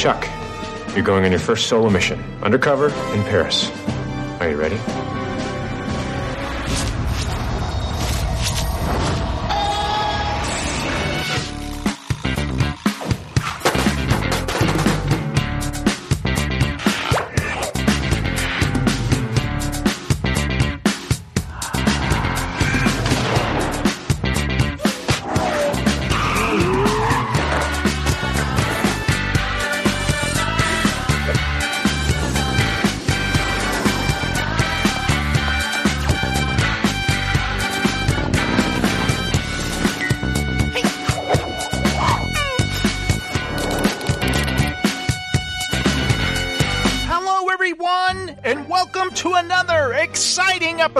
Chuck, you're going on your first solo mission, undercover in Paris. Are you ready?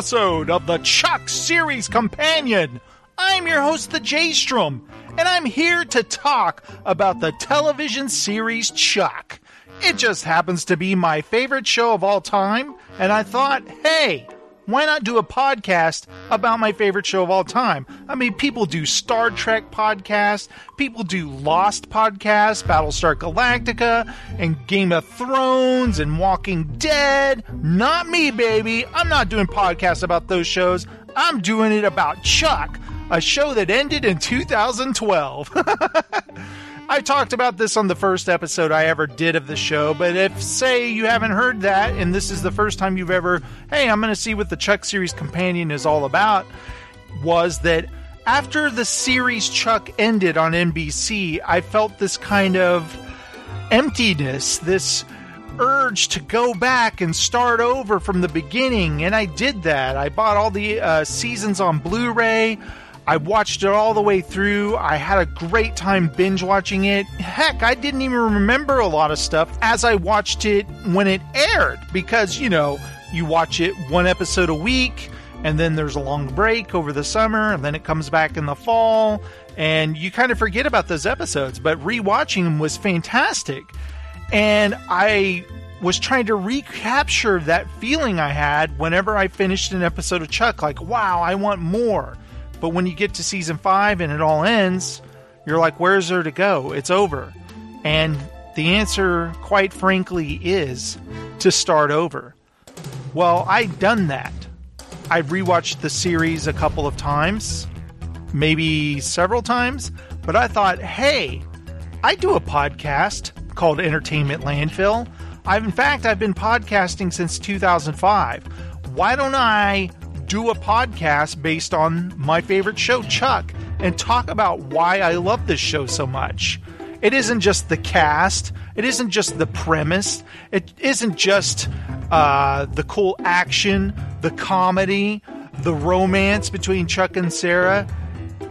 Episode of the Chuck Series Companion. I'm your host, the J Strom, and I'm here to talk about the television series Chuck. It just happens to be my favorite show of all time, and I thought, hey, why not do a podcast about my favorite show of all time? I mean, people do Star Trek podcasts, people do Lost podcasts, Battlestar Galactica, and Game of Thrones, and Walking Dead. Not me, baby. I'm not doing podcasts about those shows. I'm doing it about Chuck, a show that ended in 2012. I talked about this on the first episode I ever did of the show, but if, say, you haven't heard that and this is the first time you've ever, hey, I'm going to see what the Chuck series companion is all about, was that after the series Chuck ended on NBC, I felt this kind of emptiness, this urge to go back and start over from the beginning, and I did that. I bought all the uh, seasons on Blu ray. I watched it all the way through. I had a great time binge watching it. Heck, I didn't even remember a lot of stuff as I watched it when it aired because, you know, you watch it one episode a week and then there's a long break over the summer and then it comes back in the fall and you kind of forget about those episodes. But rewatching them was fantastic. And I was trying to recapture that feeling I had whenever I finished an episode of Chuck like, wow, I want more. But when you get to season five and it all ends, you're like, where's there to go? It's over. And the answer, quite frankly, is to start over. Well, I'd done that. I've rewatched the series a couple of times, maybe several times, but I thought, hey, I do a podcast called Entertainment Landfill. I've, in fact, I've been podcasting since 2005. Why don't I do a podcast based on my favorite show, Chuck, and talk about why I love this show so much. It isn't just the cast, it isn't just the premise, it isn't just uh, the cool action, the comedy, the romance between Chuck and Sarah.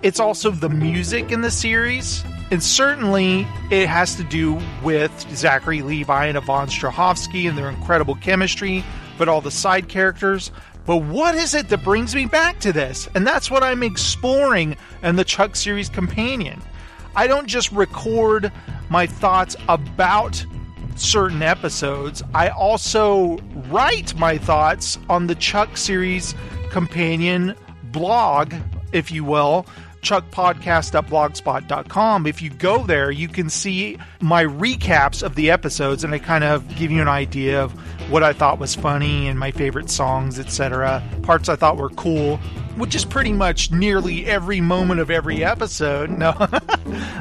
It's also the music in the series. And certainly it has to do with Zachary Levi and Yvonne Strahovski and their incredible chemistry, but all the side characters. But what is it that brings me back to this? And that's what I'm exploring in the Chuck series companion. I don't just record my thoughts about certain episodes, I also write my thoughts on the Chuck series companion blog, if you will. chuckpodcast.blogspot.com. If you go there, you can see my recaps of the episodes and I kind of give you an idea of what I thought was funny and my favorite songs, etc. Parts I thought were cool, which is pretty much nearly every moment of every episode. No,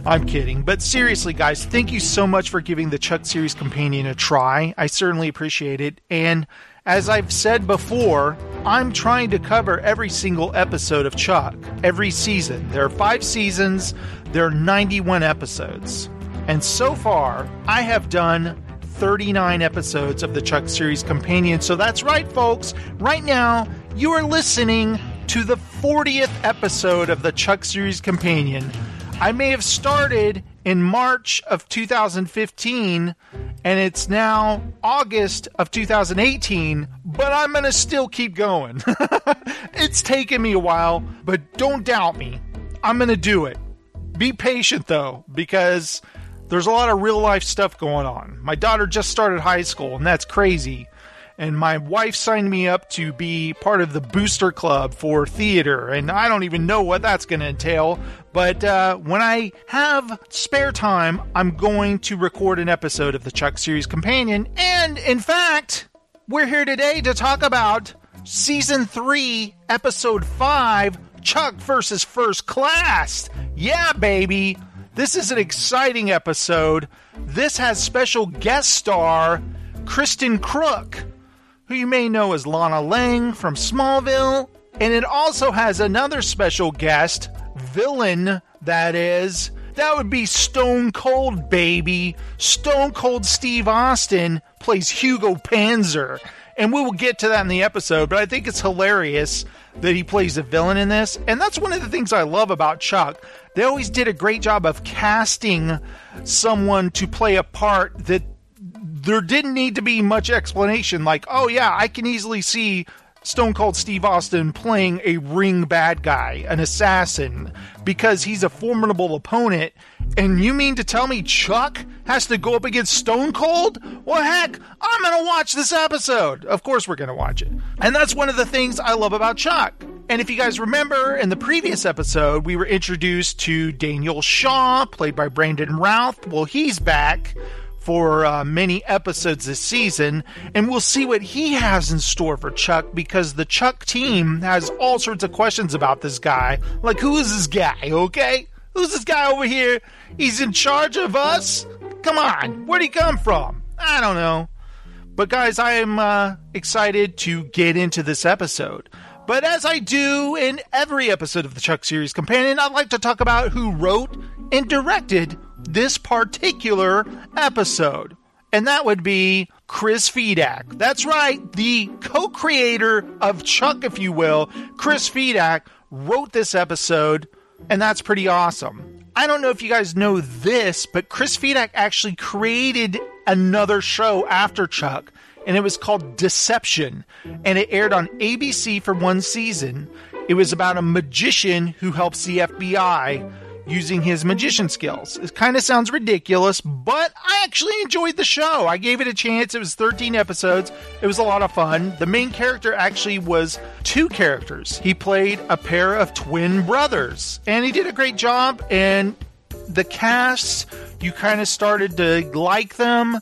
I'm kidding. But seriously, guys, thank you so much for giving the Chuck Series Companion a try. I certainly appreciate it. And as I've said before, I'm trying to cover every single episode of Chuck, every season. There are five seasons, there are 91 episodes. And so far, I have done 39 episodes of the Chuck Series Companion. So that's right, folks. Right now, you are listening to the 40th episode of the Chuck Series Companion. I may have started in March of 2015 and it's now August of 2018, but I'm going to still keep going. it's taken me a while, but don't doubt me. I'm going to do it. Be patient though, because there's a lot of real life stuff going on. My daughter just started high school, and that's crazy. And my wife signed me up to be part of the booster club for theater, and I don't even know what that's going to entail. But uh, when I have spare time, I'm going to record an episode of the Chuck Series Companion, and in fact, we're here today to talk about season three, episode five. Chuck versus First Class. Yeah, baby. This is an exciting episode. This has special guest star Kristin Kreuk, who you may know as Lana Lang from Smallville. And it also has another special guest, villain, that is. That would be Stone Cold, baby. Stone Cold Steve Austin plays Hugo Panzer. And we will get to that in the episode, but I think it's hilarious that he plays a villain in this. And that's one of the things I love about Chuck. They always did a great job of casting someone to play a part that there didn't need to be much explanation. Like, oh, yeah, I can easily see Stone Cold Steve Austin playing a ring bad guy, an assassin, because he's a formidable opponent. And you mean to tell me Chuck has to go up against Stone Cold? Well, heck, I'm going to watch this episode. Of course, we're going to watch it. And that's one of the things I love about Chuck. And if you guys remember in the previous episode, we were introduced to Daniel Shaw, played by Brandon Routh. Well, he's back for uh, many episodes this season, and we'll see what he has in store for Chuck because the Chuck team has all sorts of questions about this guy. Like, who is this guy, okay? Who's this guy over here? He's in charge of us? Come on, where'd he come from? I don't know. But, guys, I am uh, excited to get into this episode. But as I do in every episode of the Chuck Series Companion, I'd like to talk about who wrote and directed this particular episode. And that would be Chris Fedak. That's right, the co creator of Chuck, if you will. Chris Fedak wrote this episode, and that's pretty awesome. I don't know if you guys know this, but Chris Fedak actually created another show after Chuck, and it was called Deception, and it aired on ABC for one season. It was about a magician who helps the FBI using his magician skills. It kind of sounds ridiculous, but I actually enjoyed the show. I gave it a chance. It was 13 episodes. It was a lot of fun. The main character actually was two characters. He played a pair of twin brothers, and he did a great job. And the cast, you kind of started to like them,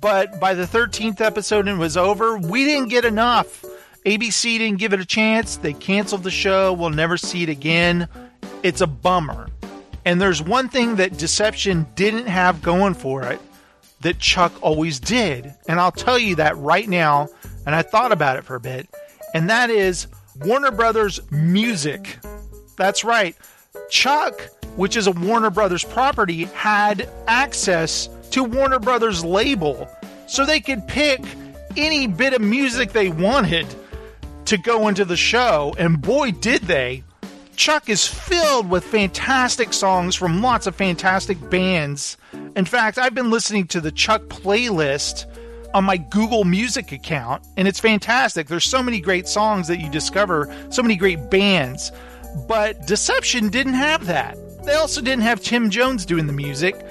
but by the 13th episode and it was over, we didn't get enough. ABC didn't give it a chance. They canceled the show. We'll never see it again. It's a bummer. And there's one thing that Deception didn't have going for it that Chuck always did. And I'll tell you that right now. And I thought about it for a bit. And that is Warner Brothers music. That's right. Chuck, which is a Warner Brothers property, had access to Warner Brothers label. So they could pick any bit of music they wanted to go into the show. And boy, did they. Chuck is filled with fantastic songs from lots of fantastic bands. In fact, I've been listening to the Chuck playlist on my Google Music account, and it's fantastic. There's so many great songs that you discover, so many great bands. But Deception didn't have that. They also didn't have Tim Jones doing the music,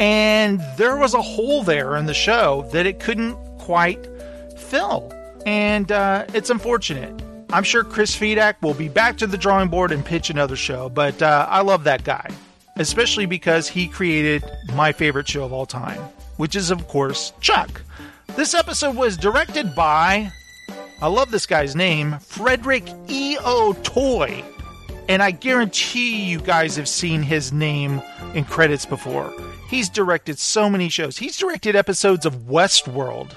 and there was a hole there in the show that it couldn't quite fill. And uh, it's unfortunate. I'm sure Chris Fedak will be back to the drawing board and pitch another show, but uh, I love that guy, especially because he created my favorite show of all time, which is, of course, Chuck. This episode was directed by, I love this guy's name, Frederick E.O. Toye. And I guarantee you guys have seen his name in credits before. He's directed so many shows. He's directed episodes of Westworld.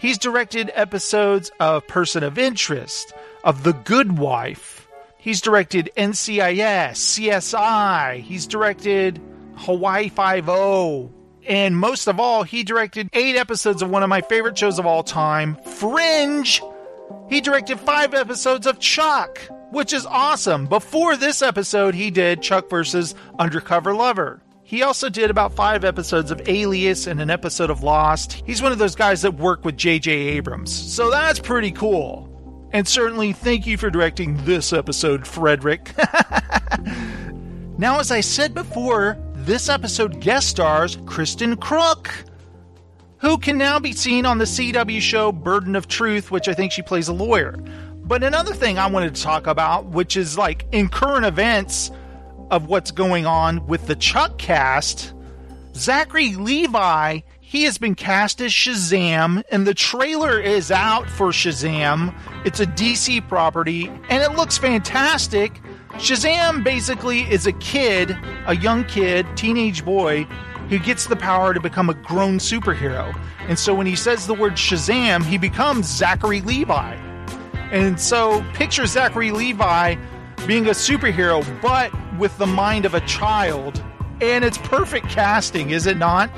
He's directed episodes of Person of Interest of The Good Wife. He's directed NCIS, CSI. He's directed Hawaii Five O. And most of all, he directed eight episodes of one of my favorite shows of all time, Fringe. He directed five episodes of Chuck, which is awesome. Before this episode, he did Chuck versus Undercover Lover. He also did about five episodes of Alias and an episode of Lost. He's one of those guys that work with J.J. Abrams. So that's pretty cool. And certainly thank you for directing this episode, Frederick. now, as I said before, this episode guest stars Kristin Kreuk, who can now be seen on the CW show Burden of Truth, which I think she plays a lawyer. But another thing I wanted to talk about, which is like in current events of what's going on with the Chuck cast, Zachary Levi, he has been cast as Shazam, and the trailer is out for Shazam. It's a DC property, and it looks fantastic. Shazam basically is a kid, a young kid, teenage boy, who gets the power to become a grown superhero. And so when he says the word Shazam, he becomes Zachary Levi. And so picture Zachary Levi being a superhero, but with the mind of a child. And it's perfect casting, is it not?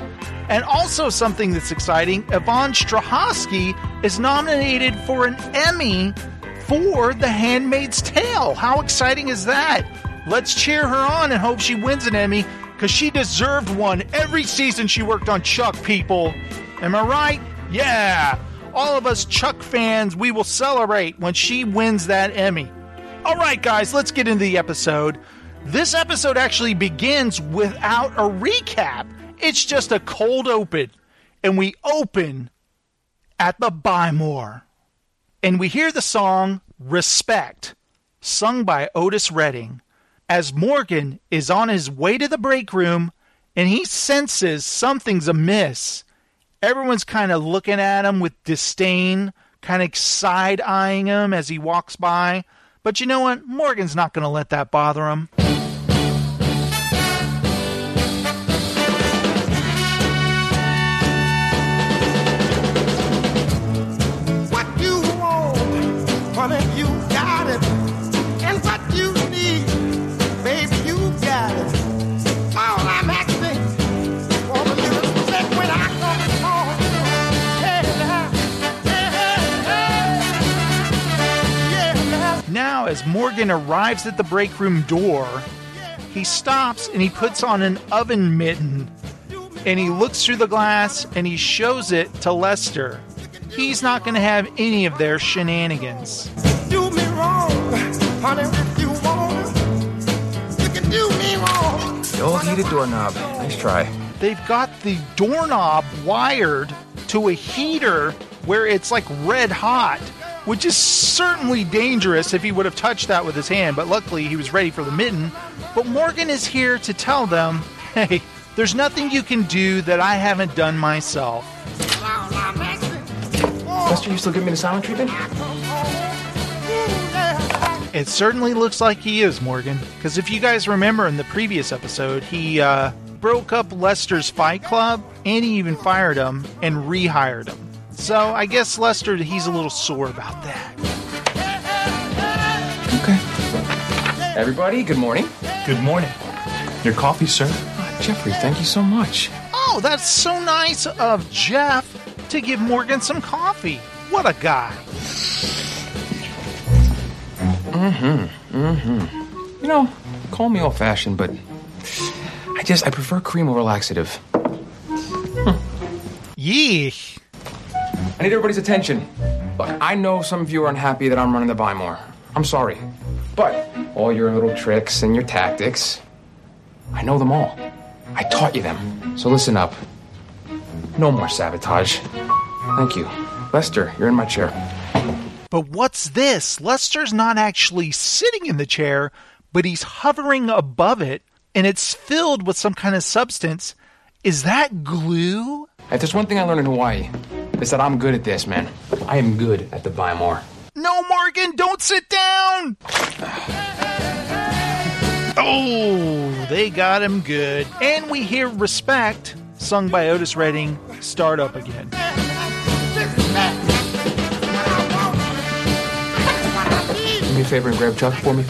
And also something that's exciting, Yvonne Strahovski is nominated for an Emmy for The Handmaid's Tale. How exciting is that? Let's cheer her on and hope she wins an Emmy because she deserved one every season she worked on Chuck, people. Am I right? Yeah. All of us Chuck fans, we will celebrate when she wins that Emmy. All right, guys, let's get into the episode. This episode actually begins without a recap. It's just a cold open. And we open at the Buy More. And we hear the song Respect, sung by Otis Redding, as Morgan is on his way to the break room and he senses something's amiss. Everyone's kind of looking at him with disdain, kind of side eyeing him as he walks by. But you know what? Morgan's not going to let that bother him. As Morgan arrives at the break room door, he stops and he puts on an oven mitten and he looks through the glass and he shows it to Lester. He's not going to have any of their shenanigans. Do me wrong, honey, if you want. You can do me wrong. The old heated doorknob. Nice try. They've got the doorknob wired to a heater where it's like red hot, which is certainly dangerous if he would have touched that with his hand, but luckily he was ready for the mitten. But Morgan is here to tell them hey, there's nothing you can do that I haven't done myself. All I'm asking Lester, you still give me the silent treatment? It certainly looks like he is, Morgan. Because if you guys remember in the previous episode, he uh, broke up Lester's fight club and he even fired him and rehired him. So I guess Lester, he's a little sore about that. Okay. Everybody, good morning. Good morning. Your coffee, sir? Ah, Jeffrey, thank you so much. Oh, that's so nice of Jeff to give Morgan some coffee. What a guy. Mm-hmm. Mm-hmm. You know, call me old fashioned, but I just, I prefer cream over laxative. Yeesh. I need everybody's attention. Look, I know some of you are unhappy that I'm running the buy more. I'm sorry. But all your little tricks and your tactics, I know them all. I taught you them. So listen up. No more sabotage. Thank you. Lester, you're in my chair. But what's this? Lester's not actually sitting in the chair, but he's hovering above it, and it's filled with some kind of substance. Is that glue? If there's one thing I learned in Hawaii, it's that I'm good at this, man. I am good at the buy more. No, Morgan, don't sit down! Oh, they got him good. And we hear Respect, sung by Otis Redding, start up again. Do me a favor and grab Chuck for me.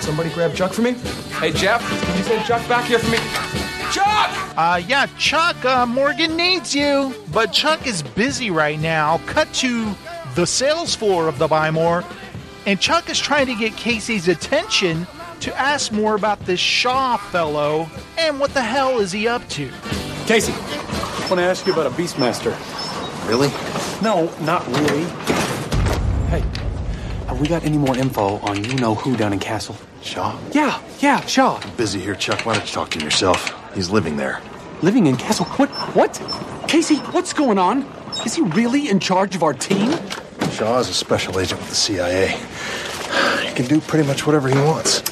Somebody grab Chuck for me. Hey, Jeff, can you send Chuck back here for me? Chuck! Uh, yeah, Chuck, uh, Morgan needs you. But Chuck is busy right now. Cut to the sales floor of the Buy More, and Chuck is trying to get Casey's attention to ask more about this Shaw fellow and what the hell is he up to. Casey, I want to ask you about a Beastmaster. Really? No, not really. Hey, have we got any more info on you know who down in Castle? Shaw? Yeah, yeah, Shaw. Busy here, Chuck. Why don't you talk to him yourself? He's living there. living in Castle. What? What? Casey, what's going on? Is he really in charge of our team? Shaw is a special agent with the CIA. He can do pretty much whatever he wants.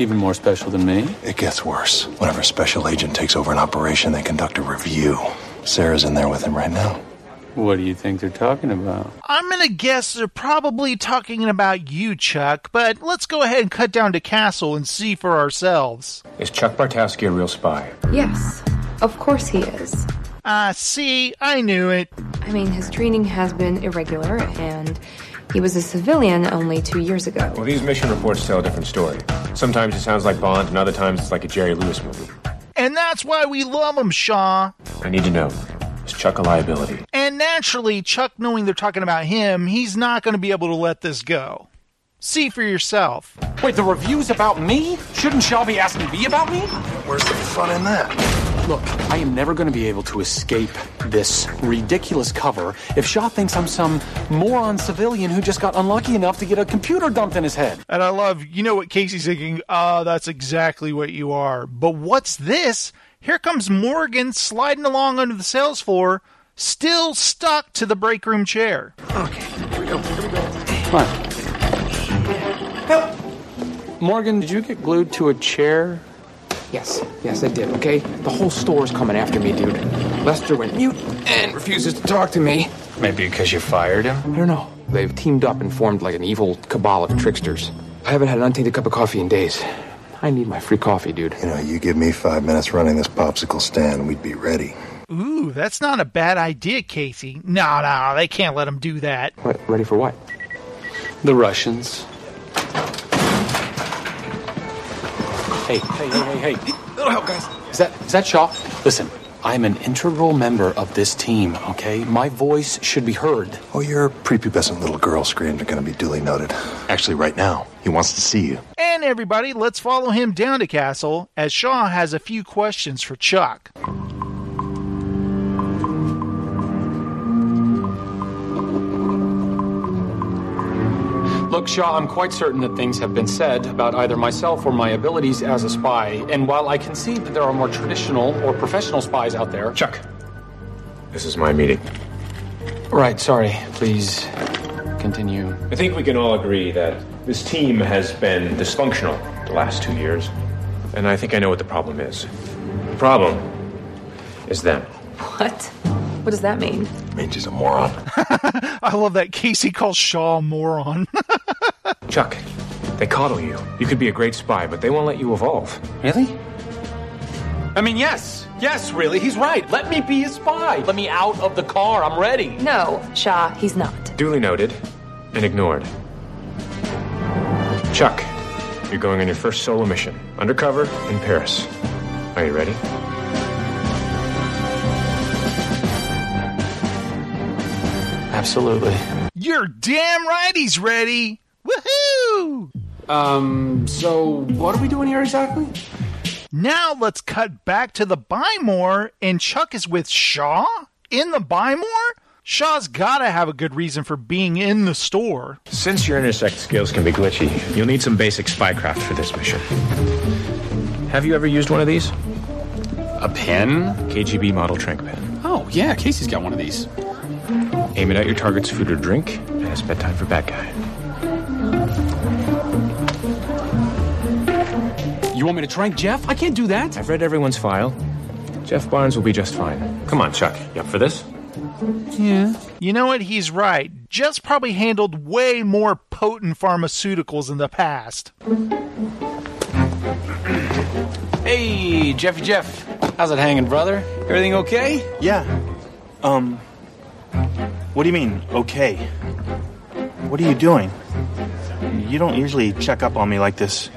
Even more special than me? It gets worse. Whenever a special agent takes over an operation, they conduct a review. Sarah's in there with him right now. What do you think they're talking about? I'm gonna guess they're probably talking about you, Chuck, but let's go ahead and cut down to Castle and see for ourselves. Is Chuck Bartowski a real spy? Yes, of course he is. Ah, see, I knew it. I mean, his training has been irregular, and he was a civilian only two years ago. Well, these mission reports tell a different story. Sometimes it sounds like Bond, and other times it's like a Jerry Lewis movie. And that's why we love him, Shaw. I need to know is Chuck a liability? And naturally, Chuck knowing they're talking about him, he's not going to be able to let this go. See for yourself. Wait, the review's about me? Shouldn't Shaw be asking me about me? Where's the fun in that? Look, I am never going to be able to escape this ridiculous cover if Shaw thinks I'm some moron civilian who just got unlucky enough to get a computer dumped in his head. And I love, you know what Casey's thinking? Ah, that's exactly what you are. But what's this? Here comes Morgan sliding along under the sales floor, still stuck to the break room chair. Okay, here we go. Here we go. What? Help! Morgan, did you get glued to a chair? Yes, yes, I did, okay? The whole store's coming after me, dude. Lester went mute and refuses to talk to me. Maybe because you fired him? I don't know. They've teamed up and formed like an evil cabal of tricksters. I haven't had an untainted cup of coffee in days. I need my free coffee, dude. You know, you give me five minutes running this popsicle stand, we'd be ready. Ooh, that's not a bad idea, Casey. No, no, they can't let him do that. What, ready for what? The Russians. Hey, hey, hey, hey, hey. Little help, guys. Is that is that Shaw? Listen, I'm an integral member of this team, okay? My voice should be heard. Oh, your prepubescent little girl screams are going to be duly noted. Actually, right now, he wants to see you. And everybody, let's follow him down to Castle as Shaw has a few questions for Chuck. Look, Shaw, I'm quite certain that things have been said about either myself or my abilities as a spy. And while I concede that there are more traditional or professional spies out there. Chuck, this is my meeting. Right, sorry. Please continue. I think we can all agree that this team has been dysfunctional the last two years. And I think I know what the problem is. The problem is them. What? What does that mean? means he's a moron. I love that Casey calls Shaw a moron. Chuck, they coddle you. You could be a great spy, but they won't let you evolve. Really? I mean, yes. Yes, really. He's right. Let me be a spy. Let me out of the car. I'm ready. No, Shaw, he's not. Duly noted and ignored. Chuck, you're going on your first solo mission, undercover in Paris. Are you ready? Absolutely. You're damn right he's ready. Woohoo! Um, so what are we doing here exactly? Now let's cut back to the Buy More, and Chuck is with Shaw in the Buy More? Shaw's gotta have a good reason for being in the store. Since your intersect skills can be glitchy, you'll need some basic spycraft for this mission. Have you ever used one of these? A pen? KGB model trank pen. Oh, yeah, Casey's got one of these. Aim it at your target's food or drink, and it's bedtime for bad guy. You want me to trank Jeff? I can't do that. I've read everyone's file. Jeff Barnes will be just fine. Come on, Chuck. You up for this? Yeah. You know what? He's right. Jeff's probably handled way more potent pharmaceuticals in the past. Hey, Jeffy Jeff. How's it hanging, brother? Everything okay? Yeah. Um. What do you mean, okay? What are you doing? You don't usually check up on me like this.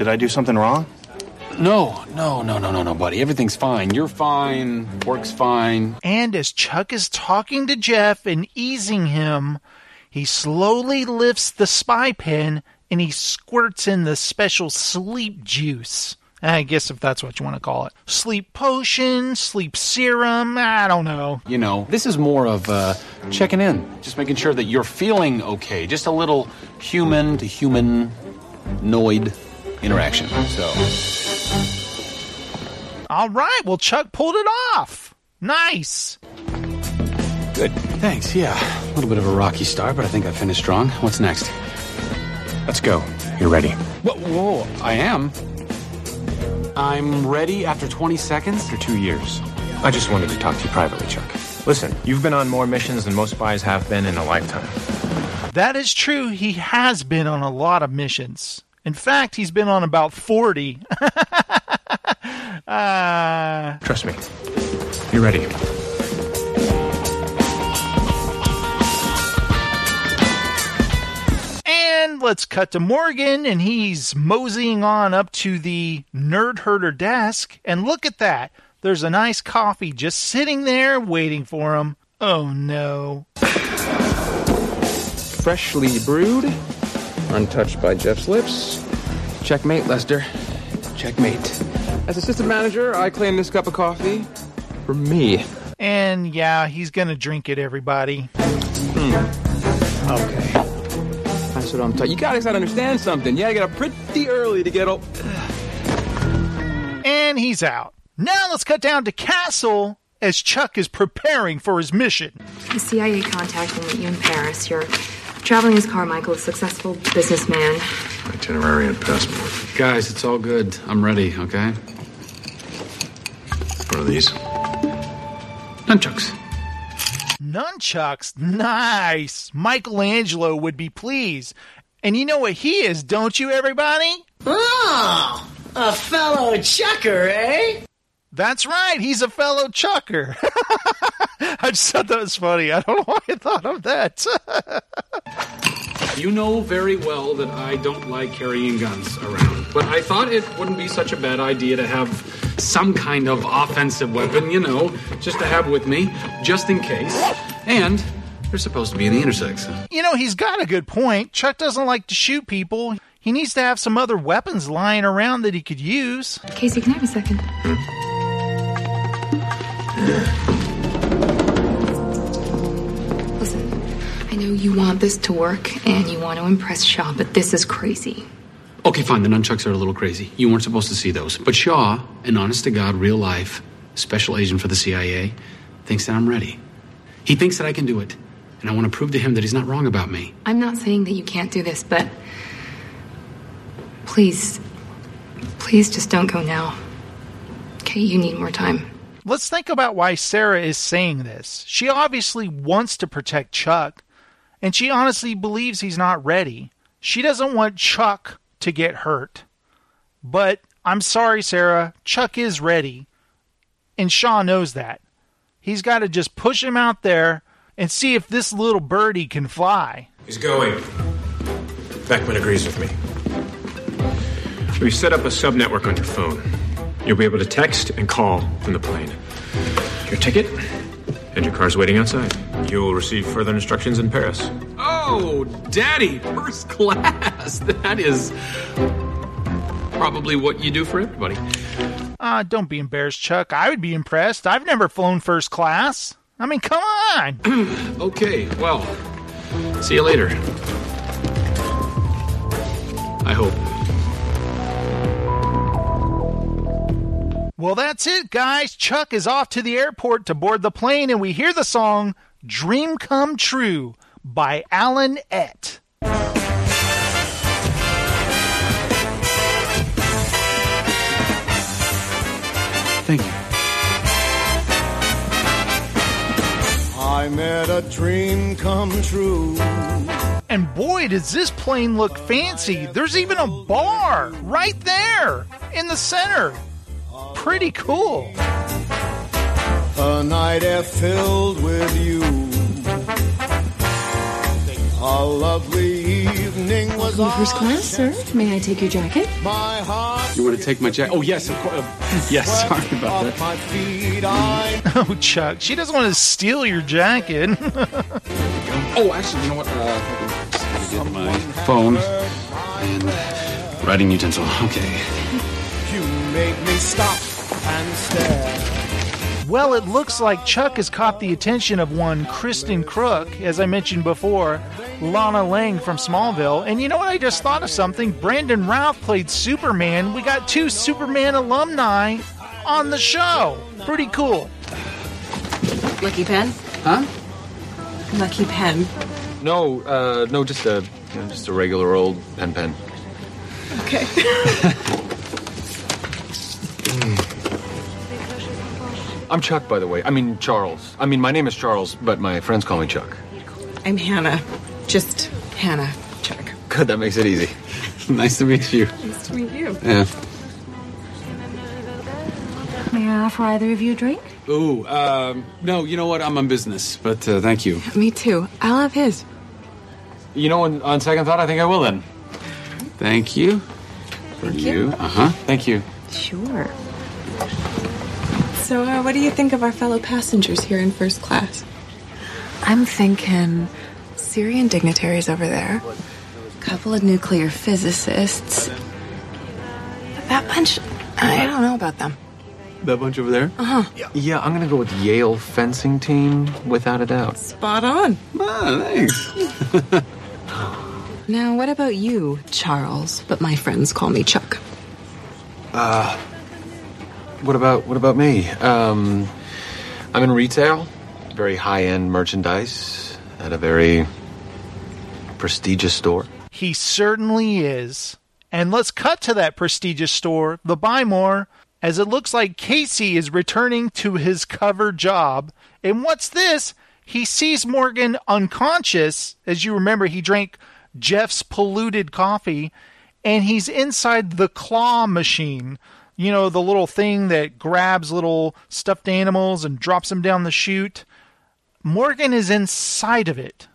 Did I do something wrong? No, no, no, no, no, no, buddy. Everything's fine. You're fine. Work's fine. And as Chuck is talking to Jeff and easing him, he slowly lifts the spy pen and he squirts in the special sleep juice. I guess if that's what you want to call it. Sleep potion, sleep serum, I don't know. You know, this is more of uh, checking in, just making sure that you're feeling okay. Just a little human to human noid interaction. So, All right, well, Chuck pulled it off. Nice. Good. Thanks. Yeah, a little bit of a rocky start, but I think I finished strong. What's next? Let's go. You're ready. Whoa, whoa, I am. I'm ready after 20 seconds? For two years. I just wanted to talk to you privately, Chuck. Listen, you've been on more missions than most spies have been in a lifetime. That is true. He has been on a lot of missions. In fact, he's been on about 40. uh, Trust me. You're ready. and let's cut to Morgan, and he's moseying on up to the nerd herder desk. And look at that. There's a nice coffee just sitting there waiting for him. Oh no. Freshly brewed, untouched by Jeff's lips. Checkmate, Lester. Checkmate. As assistant manager, I claim this cup of coffee for me. And yeah, he's gonna drink it, everybody. Hmm. Okay. That's what I'm talking. You guys gotta understand something. Yeah, I got up pretty early to get up. And he's out. Now let's cut down to Castle as Chuck is preparing for his mission. The CIA contacted meet you in Paris. You're traveling as Carmichael, a successful businessman. Itinerary and passport. Guys, it's all good. I'm ready, okay? What are these? Nunchucks. Nunchucks, nice. Michelangelo would be pleased. And you know what he is, don't you, everybody? Oh, a fellow chucker, eh? That's right, he's a fellow chucker. I just thought that was funny. I don't know why I thought of that. You know very well that I don't like carrying guns around, but I thought it wouldn't be such a bad idea to have some kind of offensive weapon, you know, just to have with me, just in case. And they're supposed to be in the intersect. you know, he's got a good point. Chuck doesn't like to shoot people. He needs to have some other weapons lying around that he could use. Casey, can I have a second? Hmm? Listen, I know you want this to work and you want to impress Shaw, but this is crazy. Okay, fine, the nunchucks are a little crazy. You weren't supposed to see those. But Shaw, an honest to God, real life special agent for the CIA, thinks that I'm ready. He thinks that I can do it. And I want to prove to him that he's not wrong about me. I'm not saying that you can't do this, but please, please just don't go now. Okay, you need more time. Let's think about why Sarah is saying this. She obviously wants to protect Chuck, and she honestly believes he's not ready. She doesn't want Chuck to get hurt. But I'm sorry, Sarah, Chuck is ready. And Shaw knows that. He's got to just push him out there and see if this little birdie can fly. He's going. Beckman agrees with me. We've set up a subnetwork on your phone. You'll be able to text and call from the plane. Your ticket and your car's waiting outside. You'll receive further instructions in Paris. Oh, Daddy, first class. That is probably what you do for everybody. Ah, don't be embarrassed, Chuck. I would be impressed. I've never flown first class. I mean, come on. Okay, well, see you later. I hope. Well, that's it, guys. Chuck is off to the airport to board the plane, and we hear the song Dream Come True by Alan Ett. Thank you. I made a dream come true. And boy, does this plane look fancy. There's even a bar right there in the center. Pretty cool. A night air filled with you. A lovely evening was Welcome to first class, sir. May I take your jacket? My heart You want to take my jacket? Oh, yes, of course. Uh, yes, sorry about that. my feet. I Oh, Chuck, she doesn't want to steal your jacket. Oh, actually, you know what? Uh, I can see I can get my phone and writing utensil. Okay. you make me stop and stare. Well, it looks like Chuck has caught the attention of one Kristin Kreuk, as I mentioned before, Lana Lang from Smallville. And you know what? I just thought of something. Brandon Routh played Superman. We got two Superman alumni on the show. Pretty cool. Lucky pen? Huh? Lucky pen. No, uh, no, just a, you know, just a regular old pen pen. Okay. I'm Chuck, by the way. I mean Charles. I mean my name is Charles, but my friends call me Chuck. I'm Hannah. Just Hannah. Chuck. Good, that makes it easy. nice to meet you. Nice to meet you. Yeah. May I offer either of you a drink? Ooh, um, no, you know what? I'm on business, but uh, thank you. Me too. I'll have his. You know, on, on second thought, I think I will then. Thank you. For Thank you. you. Uh huh. Thank you. Sure. So, uh, what do you think of our fellow passengers here in first class? I'm thinking Syrian dignitaries over there, a couple of nuclear physicists. That bunch, I don't know about them. That bunch over there? Uh huh. Yeah, I'm gonna go with Yale fencing team without a doubt. Spot on. Ah, thanks. Now, what about you, Charles? But my friends call me Chuck. Uh, what about what about me? Um, I'm in retail, very high end merchandise at a very prestigious store. He certainly is. And let's cut to that prestigious store, the Buy More, as it looks like Casey is returning to his cover job. And what's this? He sees Morgan unconscious. As you remember, he drank Jeff's polluted coffee, and he's inside the claw machine. You know, the little thing that grabs little stuffed animals and drops them down the chute. Morgan is inside of it.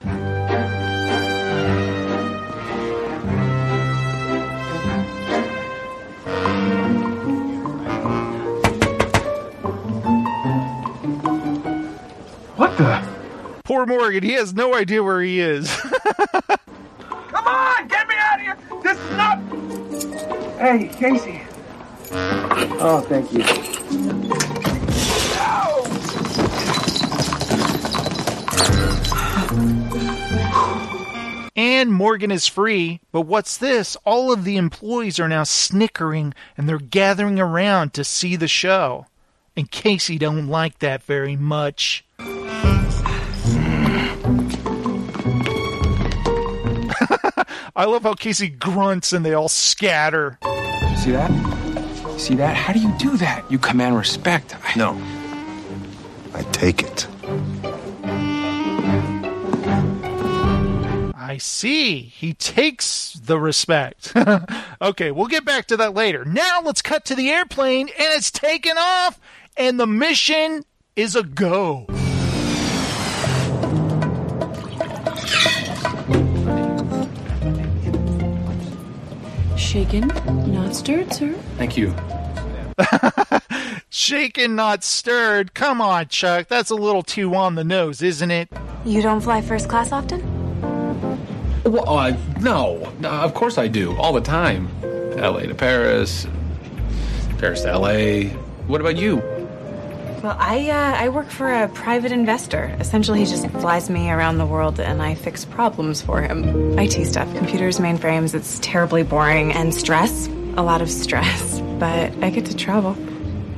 What the? Poor Morgan, he has no idea where he is. Come on, get me out of here! This is not. Hey, Casey. Oh, thank you. and Morgan is free. But what's this? All of the employees are now snickering and they're gathering around to see the show. And Casey don't like that very much. I love how Casey grunts and they all scatter. See that? See that? How do you do that? You command respect. I... No. I take it. I see. He takes the respect. okay, we'll get back to that later. Now let's cut to the airplane and it's taken off and the mission is a go. Shaken, not stirred, sir. Thank you. Shaken, not stirred. Come on, Chuck. That's a little too on the nose, isn't it? You don't fly first class often? Well, uh, no, no, of course I do, all the time. L.A. to Paris, Paris to L.A. What about you? Well, I uh, I work for a private investor. Essentially, he just flies me around the world and I fix problems for him. IT stuff, computers, mainframes. It's terribly boring and stress. A lot of stress. But I get to travel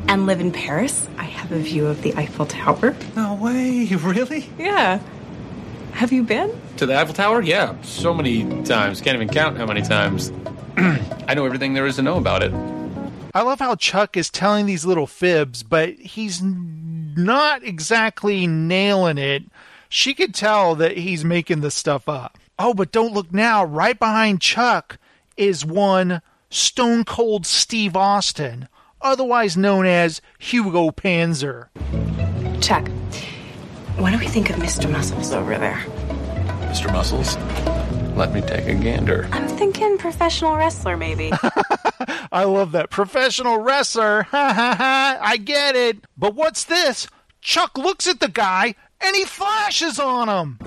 and live in Paris. I have a view of the Eiffel Tower. No way, really? Yeah. Have you been? To the Eiffel Tower? Yeah, so many times. Can't even count how many times. I know everything there is to know about it. I love how Chuck is telling these little fibs, but he's not exactly nailing it. She could tell that he's making this stuff up. Oh, but don't look now. Right behind Chuck is one Stone Cold Steve Austin, otherwise known as Hugo Panzer. Chuck, what do we think of Mr. Muscles over there? Mr. Muscles, let me take a gander. I'm thinking professional wrestler, maybe. I love that. Professional wrestler. I get it. But what's this? Chuck looks at the guy and he flashes on him.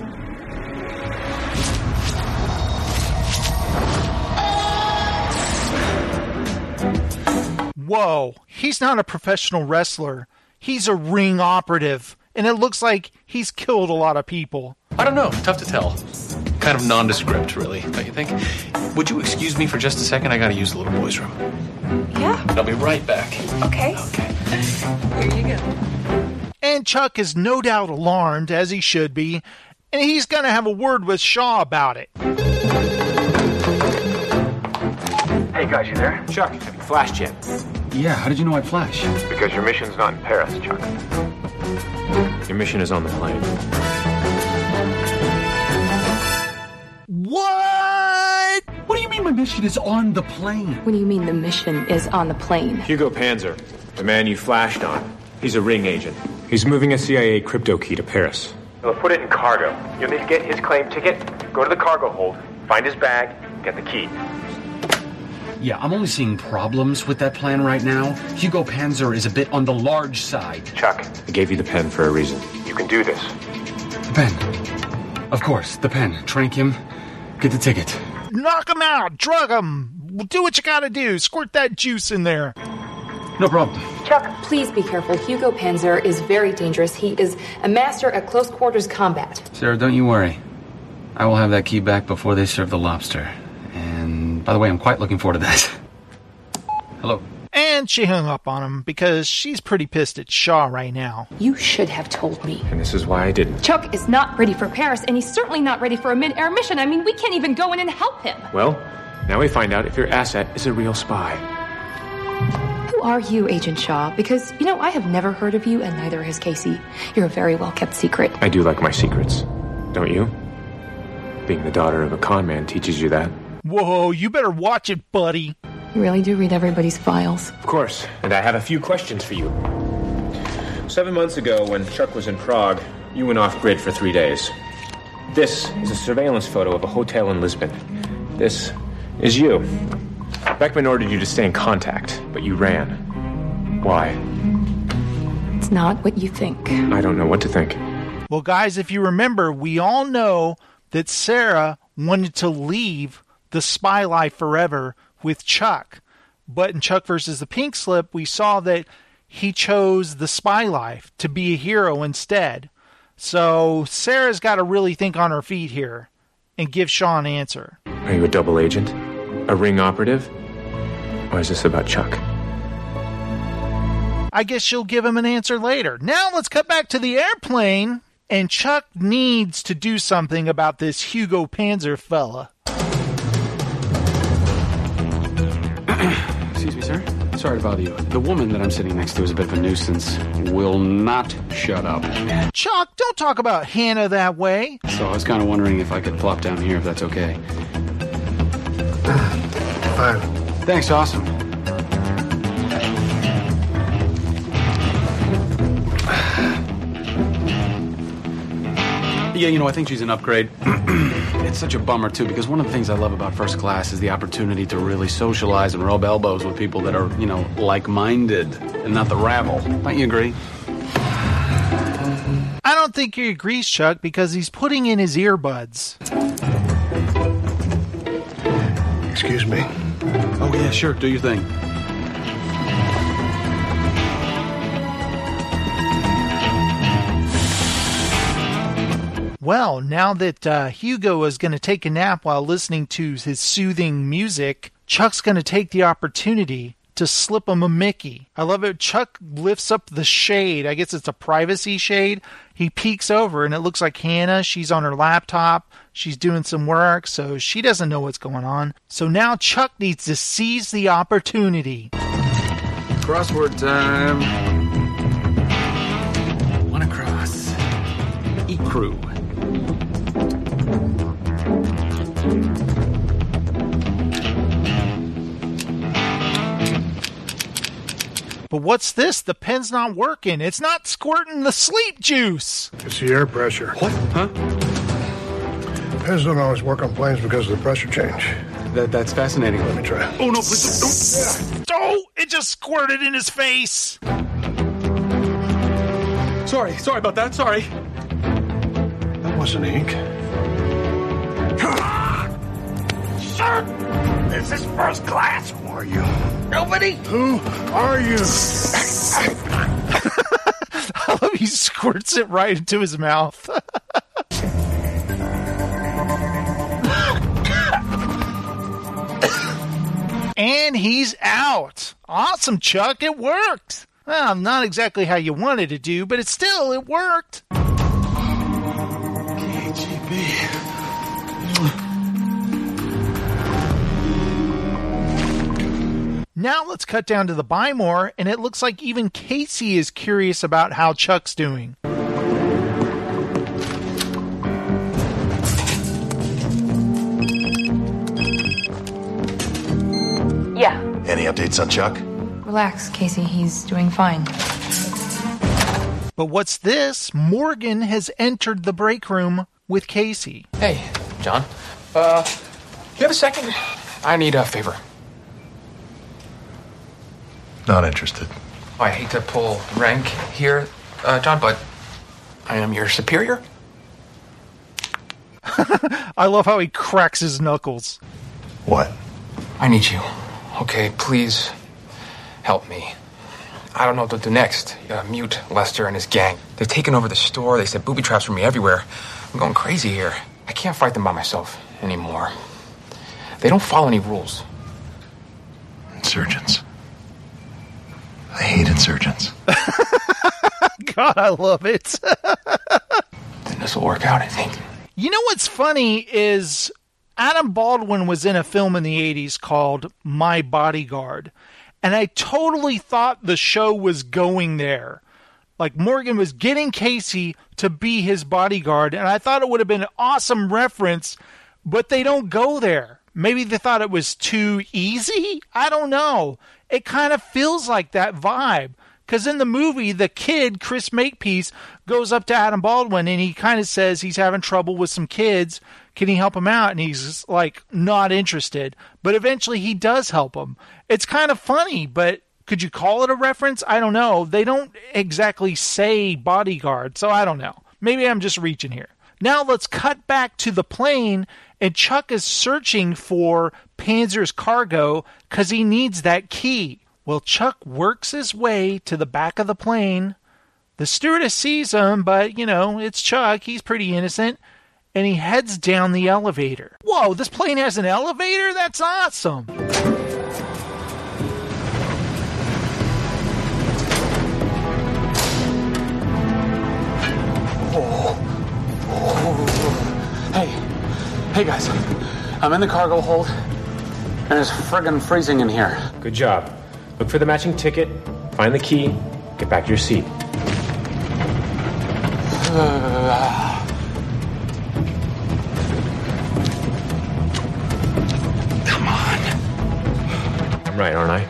Whoa, he's not a professional wrestler. He's a ring operative. And it looks like he's killed a lot of people. I don't know. Tough to tell. Kind of nondescript, really, don't you think? Would you excuse me for just a second? I gotta use the little boy's room. Yeah. I'll be right back. Okay. Okay. Here you go. And Chuck is no doubt alarmed, as he should be, and he's going to have a word with Shaw about it. Hey guys, you there? Chuck, have you flashed yet? Yeah, how did you know I'd flash? Because your mission's not in Paris, Chuck. Your mission is on the plane. What? What do you mean my mission is on the plane? What do you mean the mission is on the plane? Hugo Panzer, the man you flashed on. He's a ring agent. He's moving a CIA crypto key to Paris. He'll put it in cargo. You'll need to get his claim ticket, go to the cargo hold, find his bag, get the key. Yeah, I'm only seeing problems with that plan right now. Hugo Panzer is a bit on the large side. Chuck, I gave you the pen for a reason. You can do this. The pen. Of course, the pen. Trank him. Get the ticket. Knock him out. Drug him. Do what you got to do. Squirt that juice in there. No problem. Chuck, please be careful. Hugo Panzer is very dangerous. He is a master at close quarters combat. Sarah, don't you worry. I will have that key back before they serve the lobster. And by the way, I'm quite looking forward to that. Hello. And she hung up on him because she's pretty pissed at Shaw right now. You should have told me. And this is why I didn't. Chuck is not ready for Paris, and he's certainly not ready for a mid air mission. I mean, we can't even go in and help him. Well, now we find out if your asset is a real spy. Who are you, Agent Shaw? Because, you know, I have never heard of you, and neither has Casey. You're a very well kept secret. I do like my secrets, don't you? Being the daughter of a con man teaches you that. Whoa, you better watch it, buddy. You really do read everybody's files. Of course, and I have a few questions for you. Seven months ago, when Chuck was in Prague, you went off grid for three days. This is a surveillance photo of a hotel in Lisbon. This is you. Beckman ordered you to stay in contact, but you ran. Why? It's not what you think. I don't know what to think. Well, guys, if you remember, we all know that Sarah wanted to leave the spy life forever with Chuck. But in Chuck versus the Pink Slip, we saw that he chose the spy life to be a hero instead. So Sarah's got to really think on her feet here and give Shaw an answer. Are you a double agent? A ring operative? Or is this about Chuck? I guess she'll give him an answer later. Now let's cut back to the airplane, and Chuck needs to do something about this Hugo Panzer fella. Sorry to bother you. The woman that I'm sitting next to is a bit of a nuisance. Will not shut up. Chuck, don't talk about Hannah that way. So I was kind of wondering if I could plop down here, if that's okay. Fine. Thanks, awesome. Yeah, you know, I think she's an upgrade. it's such a bummer, too, because one of the things I love about first class is the opportunity to really socialize and rub elbows with people that are, you know, like minded and not the rabble. Don't you agree? I don't think he agrees, Chuck, because he's putting in his earbuds. Excuse me. Oh, yeah, sure. Do your thing. Well, now that uh, Hugo is going to take a nap while listening to his soothing music, Chuck's going to take the opportunity to slip him a Mickey. I love it. Chuck lifts up the shade. I guess it's a privacy shade. He peeks over and it looks like Hannah. She's on her laptop. She's doing some work, so she doesn't know what's going on. So now Chuck needs to seize the opportunity. Crossword time. One across. E crew. But what's this? The pen's not working. It's not squirting the sleep juice. It's the air pressure. What? Huh? Pens don't always work on planes because of the pressure change. That, that's fascinating. Let me try. Oh, no, please don't. Oh, it just squirted in his face. Sorry, sorry about that. Sorry. That wasn't ink. Ah! Sir, this is first class. Who are you? Nobody? Who are you? I love he squirts it right into his mouth. And he's out. Awesome, Chuck. It worked. Well, not exactly how you wanted to do, but it still, it worked. Now let's cut down to the buy more, and it looks like even Casey is curious about how Chuck's doing. Yeah. Any updates on Chuck? Relax, Casey. He's doing fine. But what's this? Morgan has entered the break room with Casey. Hey, John. Uh, you have a second? I need a favor. Not interested. I hate to pull rank here, uh, John, but I am your superior. I love how he cracks his knuckles. What? I need you. Okay, please help me. I don't know what to do next. You gotta mute Lester and his gang. They've taken over the store. They set booby traps for me everywhere. I'm going crazy here. I can't fight them by myself anymore. They don't follow any rules. Insurgents. Insurgents. God, I love it. then this will work out, I think. You know what's funny is Adam Baldwin was in a film in the 80s called My Bodyguard. And I totally thought the show was going there. Like Morgan was getting Casey to be his bodyguard. And I thought it would have been an awesome reference, but they don't go there. Maybe they thought it was too easy? I don't know. It kind of feels like that vibe. Because in the movie, the kid, Chris Makepeace, goes up to Adam Baldwin and he kind of says he's having trouble with some kids. Can he help him out? And he's like, not interested. But eventually he does help him. It's kind of funny, but could you call it a reference? I don't know. They don't exactly say bodyguard, so I don't know. Maybe I'm just reaching here. Now let's cut back to the plane, and Chuck is searching for Panzer's cargo because he needs that key. Well, Chuck works his way to the back of the plane. The stewardess sees him, but you know, it's Chuck. He's pretty innocent. And he heads down the elevator. Whoa, this plane has an elevator? That's awesome. Hey, hey guys, I'm in the cargo hold, and it's friggin' freezing in here. Good job. Look for the matching ticket, find the key, get back to your seat. Come on. I'm right, aren't I?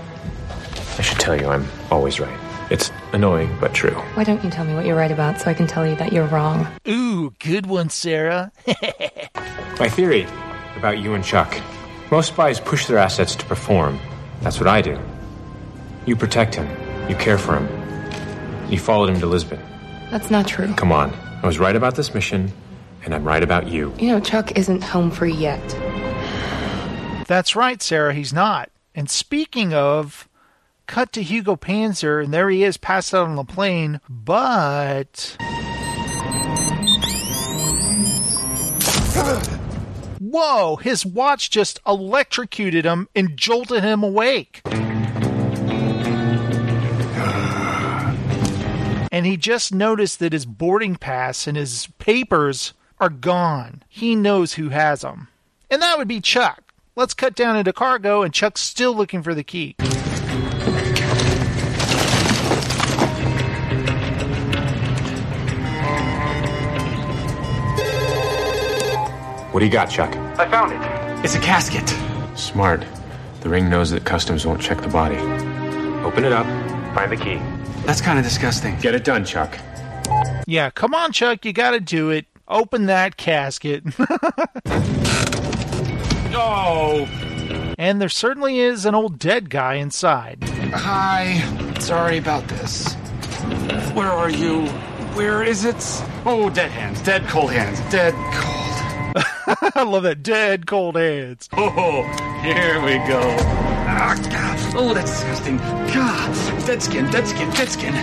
I should tell you, I'm always right. It's annoying, but true. Why don't you tell me what you're right about so I can tell you that you're wrong? Ooh, good one, Sarah. My theory about you and Chuck most spies push their assets to perform. That's what I do. You protect him, you care for him. You followed him to Lisbon. That's not true. Come on. I was right about this mission, and I'm right about you. You know, Chuck isn't home free yet. That's right, Sarah, he's not. And speaking of, cut to Hugo Panzer, and there he is passed out on the plane, but. Whoa, his watch just electrocuted him and jolted him awake. And he just noticed that his boarding pass and his papers are gone. He knows who has them. And that would be Chuck. Let's cut down into cargo, and Chuck's still looking for the key. What do you got, Chuck? I found it. It's a casket. Smart. The ring knows that customs won't check the body. Open it up, find the key. That's kind of disgusting. Get it done, Chuck. Yeah, come on, Chuck, you gotta do it. Open that casket. No. and there certainly is an old dead guy inside. Hi. Sorry about this. Where are you? Where is it? Oh, dead hands. Dead cold hands. Dead cold. I love that dead cold hands. Oh, here we go. Ah, God. Oh, that's disgusting. God. Dead skin, dead skin, dead skin.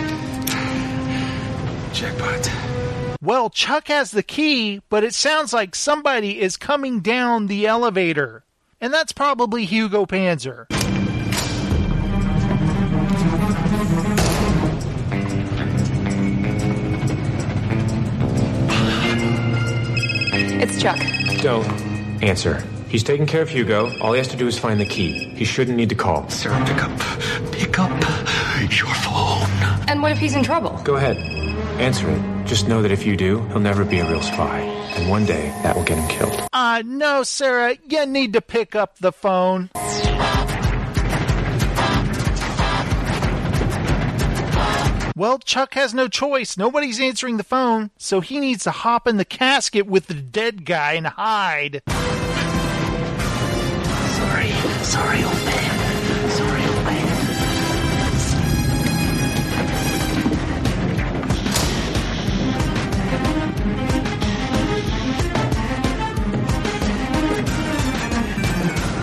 Jackpot. Well, Chuck has the key, but it sounds like somebody is coming down the elevator. And that's probably Hugo Panzer. It's Chuck. Don't answer. He's taking care of Hugo. All he has to do is find the key. He shouldn't need to call. Sir, pick up. Pick up your phone. And what if he's in trouble? Go ahead. Answer it. Just know that if you do, he'll never be a real spy. And one day, that will get him killed. Uh, no, Sarah, you need to pick up the phone. Well, Chuck has no choice. Nobody's answering the phone, so he needs to hop in the casket with the dead guy and hide. Sorry. Sorry, old man. Sorry, old man.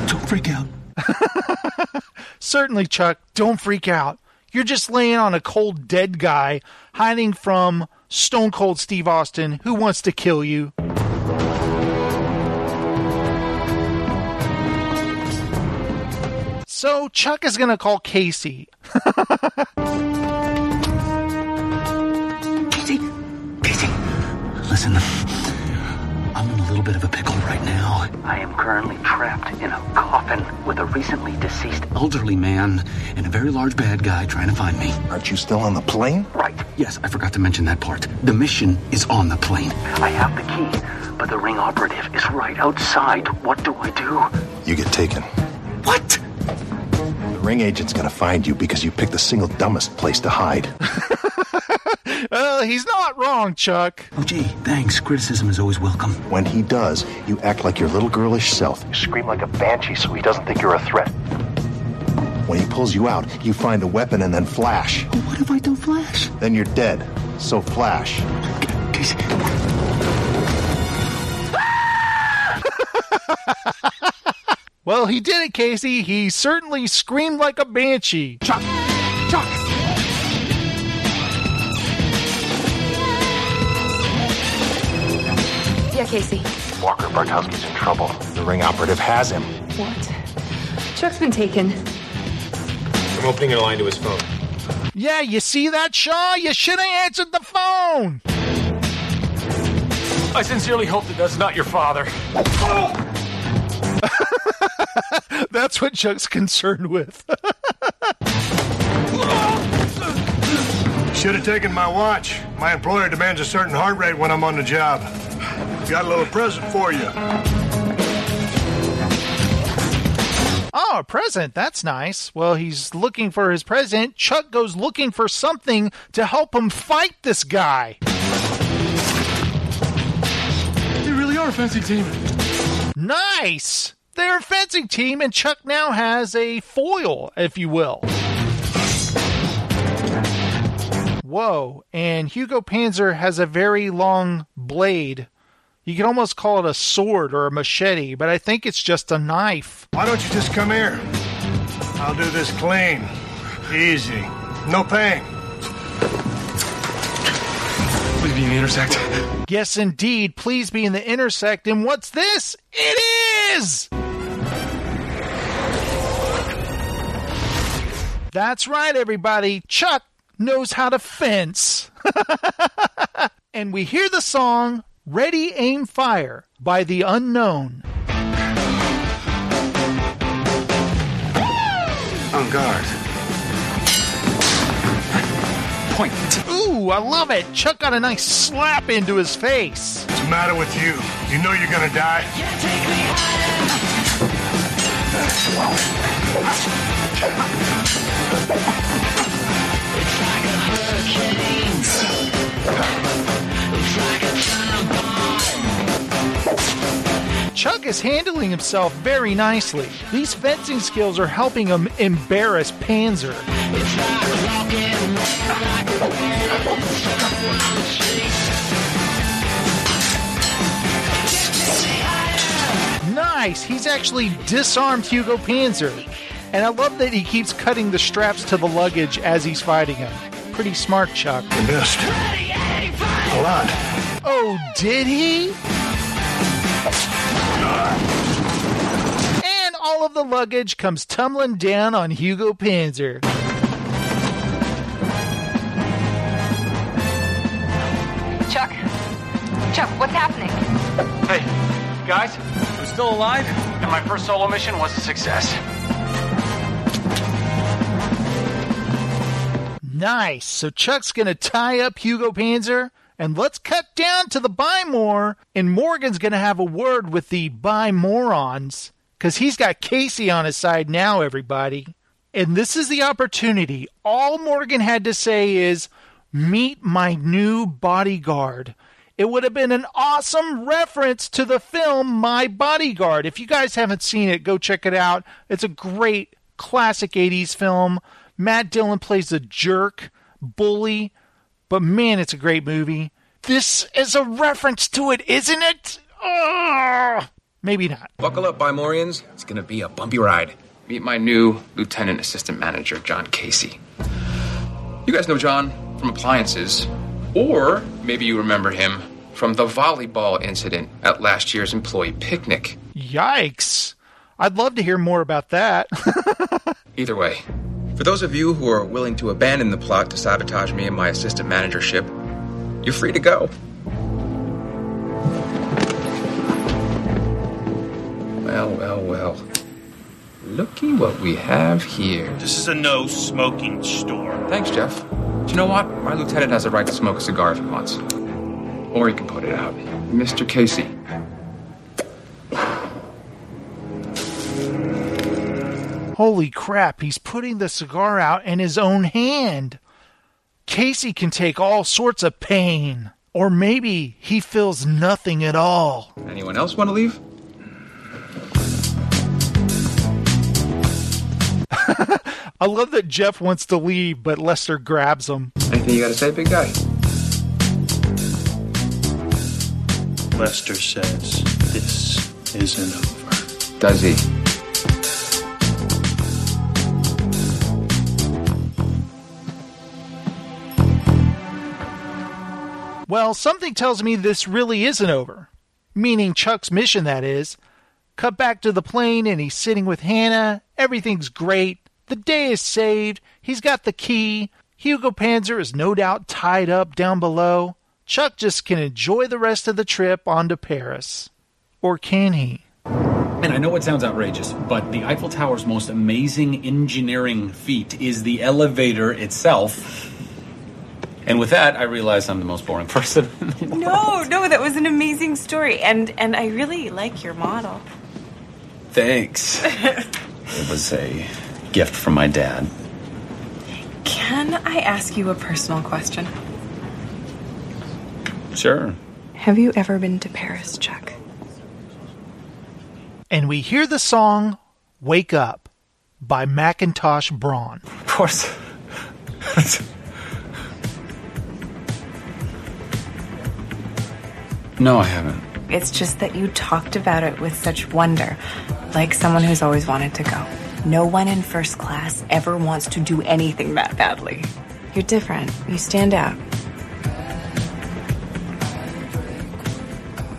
Don't freak out. Certainly, Chuck, don't freak out. You're just laying on a cold, dead guy, hiding from Stone Cold Steve Austin, who wants to kill you. So, Chuck is going to call Casey. Casey, Casey, listen. Bit of a pickle right now. I am currently trapped in a coffin with a recently deceased elderly man and a very large bad guy trying to find me. Aren't you still on the plane? Right. Yes, I forgot to mention that part. The mission is on the plane. I have the key, but the ring operative is right outside. What do I do? You get taken. What? The ring agent's gonna find you because you picked the single dumbest place to hide. Uh, he's not wrong, Chuck. Oh, gee, thanks. Criticism is always welcome. When he does, you act like your little girlish self. You scream like a banshee so he doesn't think you're a threat. When he pulls you out, you find the weapon and then flash. What if I don't flash? Then you're dead. So flash. Casey. Well, he did it, Casey. He certainly screamed like a banshee. Chuck! Chuck! Yeah, Casey. Walker Bartowski's in trouble. The ring operative has him. What? Chuck's been taken. I'm opening a line to his phone. Yeah, you see that, Shaw? You should have answered the phone. I sincerely hope that that's not your father. That's what Chuck's concerned with. Should have taken my watch. My employer demands a certain heart rate when I'm on the job. Got a little present for you. Oh, a present. That's nice. Well, he's looking for his present. Chuck goes looking for something to help him fight this guy. They really are a fancy team. Nice! They're fencing team, and Chuck now has a foil, if you will. Whoa, and Hugo Panzer has a very long blade. You can almost call it a sword or a machete, but I think it's just a knife. Why don't you just come here? I'll do this clean. Easy. No pain. Please be in the intersect. Yes, indeed. Please be in the intersect. And what's this? It is! That's right, everybody. Chuck knows how to fence. and we hear the song Ready, Aim, Fire by The Unknown. On guard. Point. Ooh, I love it. Chuck got a nice slap into his face. What's the matter with you? You know you're gonna die? Chuck is handling himself very nicely. These fencing skills are helping him embarrass Panzer. Nice! He's actually disarmed Hugo Panzer. And I love that he keeps cutting the straps to the luggage as he's fighting him. Pretty smart, Chuck. You missed. A lot. Oh, did he? And all of the luggage comes tumbling down on Hugo Panzer. Chuck. Chuck, what's happening? Hey, guys. I'm still alive, and my first solo mission was a success. Nice. So Chuck's going to tie up Hugo Panzer, and let's cut down to the buy more. And Morgan's going to have a word with the buy morons because he's got Casey on his side now, everybody. And this is the opportunity. All Morgan had to say is, Meet my new bodyguard. It would have been an awesome reference to the film My Bodyguard. If you guys haven't seen it, go check it out. It's a great classic 80s film. Matt Dillon plays a jerk, bully, but man, it's a great movie. This is a reference to it, isn't it? Ugh. Maybe not. Buckle up, Bimorians. It's gonna be a bumpy ride. Meet my new lieutenant assistant manager, John Casey. You guys know John from appliances, or maybe you remember him from the volleyball incident at last year's employee picnic. Yikes. I'd love to hear more about that. Either way, for those of you who are willing to abandon the plot to sabotage me and my assistant managership, you're free to go. Well, well, well. Looky what we have here. This is a no smoking store. Thanks, Jeff. Do you know what? My lieutenant has a right to smoke a cigar if he wants. Or he can put it out. Mr. Casey. Holy crap, he's putting the cigar out in his own hand. Casey can take all sorts of pain. Or maybe he feels nothing at all. Anyone else want to leave? I love that Jeff wants to leave, but Lester grabs him. Anything you got to say, big guy? Lester says this isn't over. Does he? Well, something tells me this really isn't over. Meaning Chuck's mission, that is. Cut back to the plane and he's sitting with Hannah. Everything's great. The day is saved. He's got the key. Hugo Panzer is no doubt tied up down below. Chuck just can enjoy the rest of the trip on to Paris. Or can he? And I know it sounds outrageous, but the Eiffel Tower's most amazing engineering feat is the elevator itself. And with that, I realize I'm the most boring person. No, no, that was an amazing story, and and I really like your model. Thanks. it was a gift from my dad. Can I ask you a personal question? Sure. Have you ever been to Paris, Chuck? And we hear the song Wake Up by Mackintosh Braun. Of course. no, I haven't. It's just that you talked about it with such wonder, like someone who's always wanted to go. No one in first class ever wants to do anything that badly. You're different. You stand out.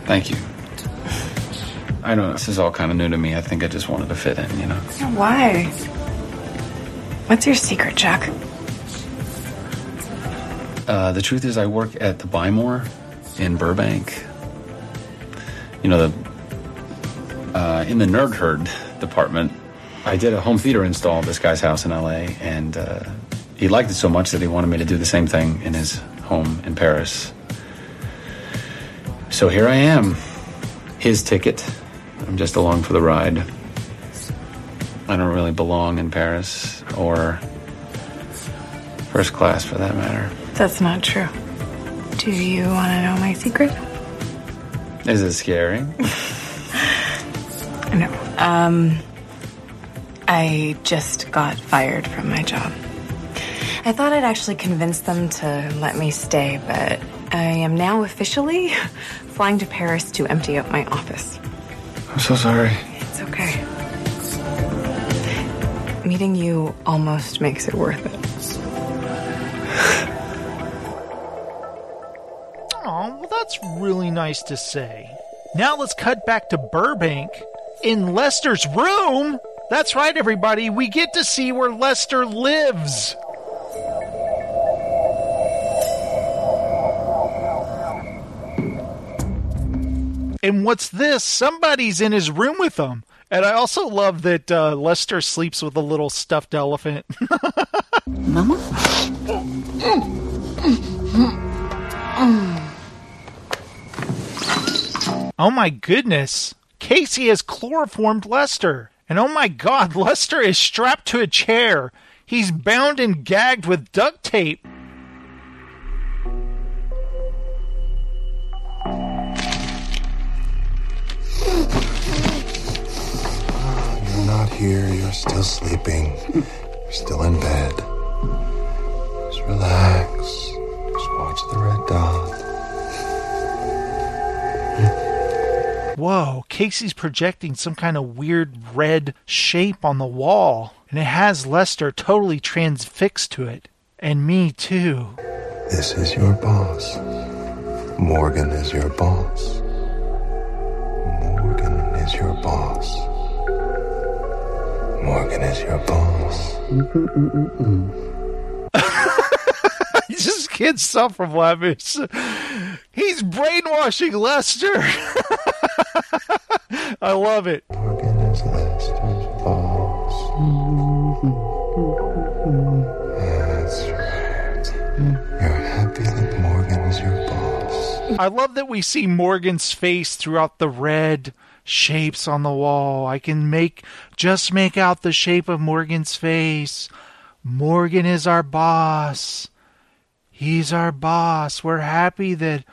Thank you. I know this is all kind of new to me. I think I just wanted to fit in, you know? Why? What's your secret, Chuck? Uh, the truth is, I work at the Buy More in Burbank. You know, the uh, in the Nerd Herd department, I did a home theater install at this guy's house in LA, and uh, he liked it so much that he wanted me to do the same thing in his home in Paris. So here I am, his ticket. I'm just along for the ride. I don't really belong in Paris or first class for that matter. That's not true. Do you want to know my secret? Is it scary? No. Um, I just got fired from my job. I thought I'd actually convince them to let me stay, but I am now officially flying to Paris to empty out my office. I'm so sorry. It's okay. Meeting you almost makes it worth it. Really nice to say. Now let's cut back to Burbank in Lester's room. That's right, everybody. We get to see where Lester lives. And what's this? Somebody's in his room with him. And I also love that uh, Lester sleeps with a little stuffed elephant. Mama? oh my goodness. Casey has chloroformed Lester. And oh my god, Lester is strapped to a chair. He's bound and gagged with duct tape. You're not here. You're still sleeping. You're still in bed. Just relax. Just watch the red dot. Whoa, Casey's projecting some kind of weird red shape on the wall, and it has Lester totally transfixed to it. And me too. This is your boss. Morgan is your boss. Morgan is your boss. Morgan is your boss. I just can't stop from laughing. He's brainwashing Lester. I love it. I love that we see Morgan's face throughout the red shapes on the wall. I can make just make out the shape of Morgan's face. Morgan is our boss. He's our boss. We're happy that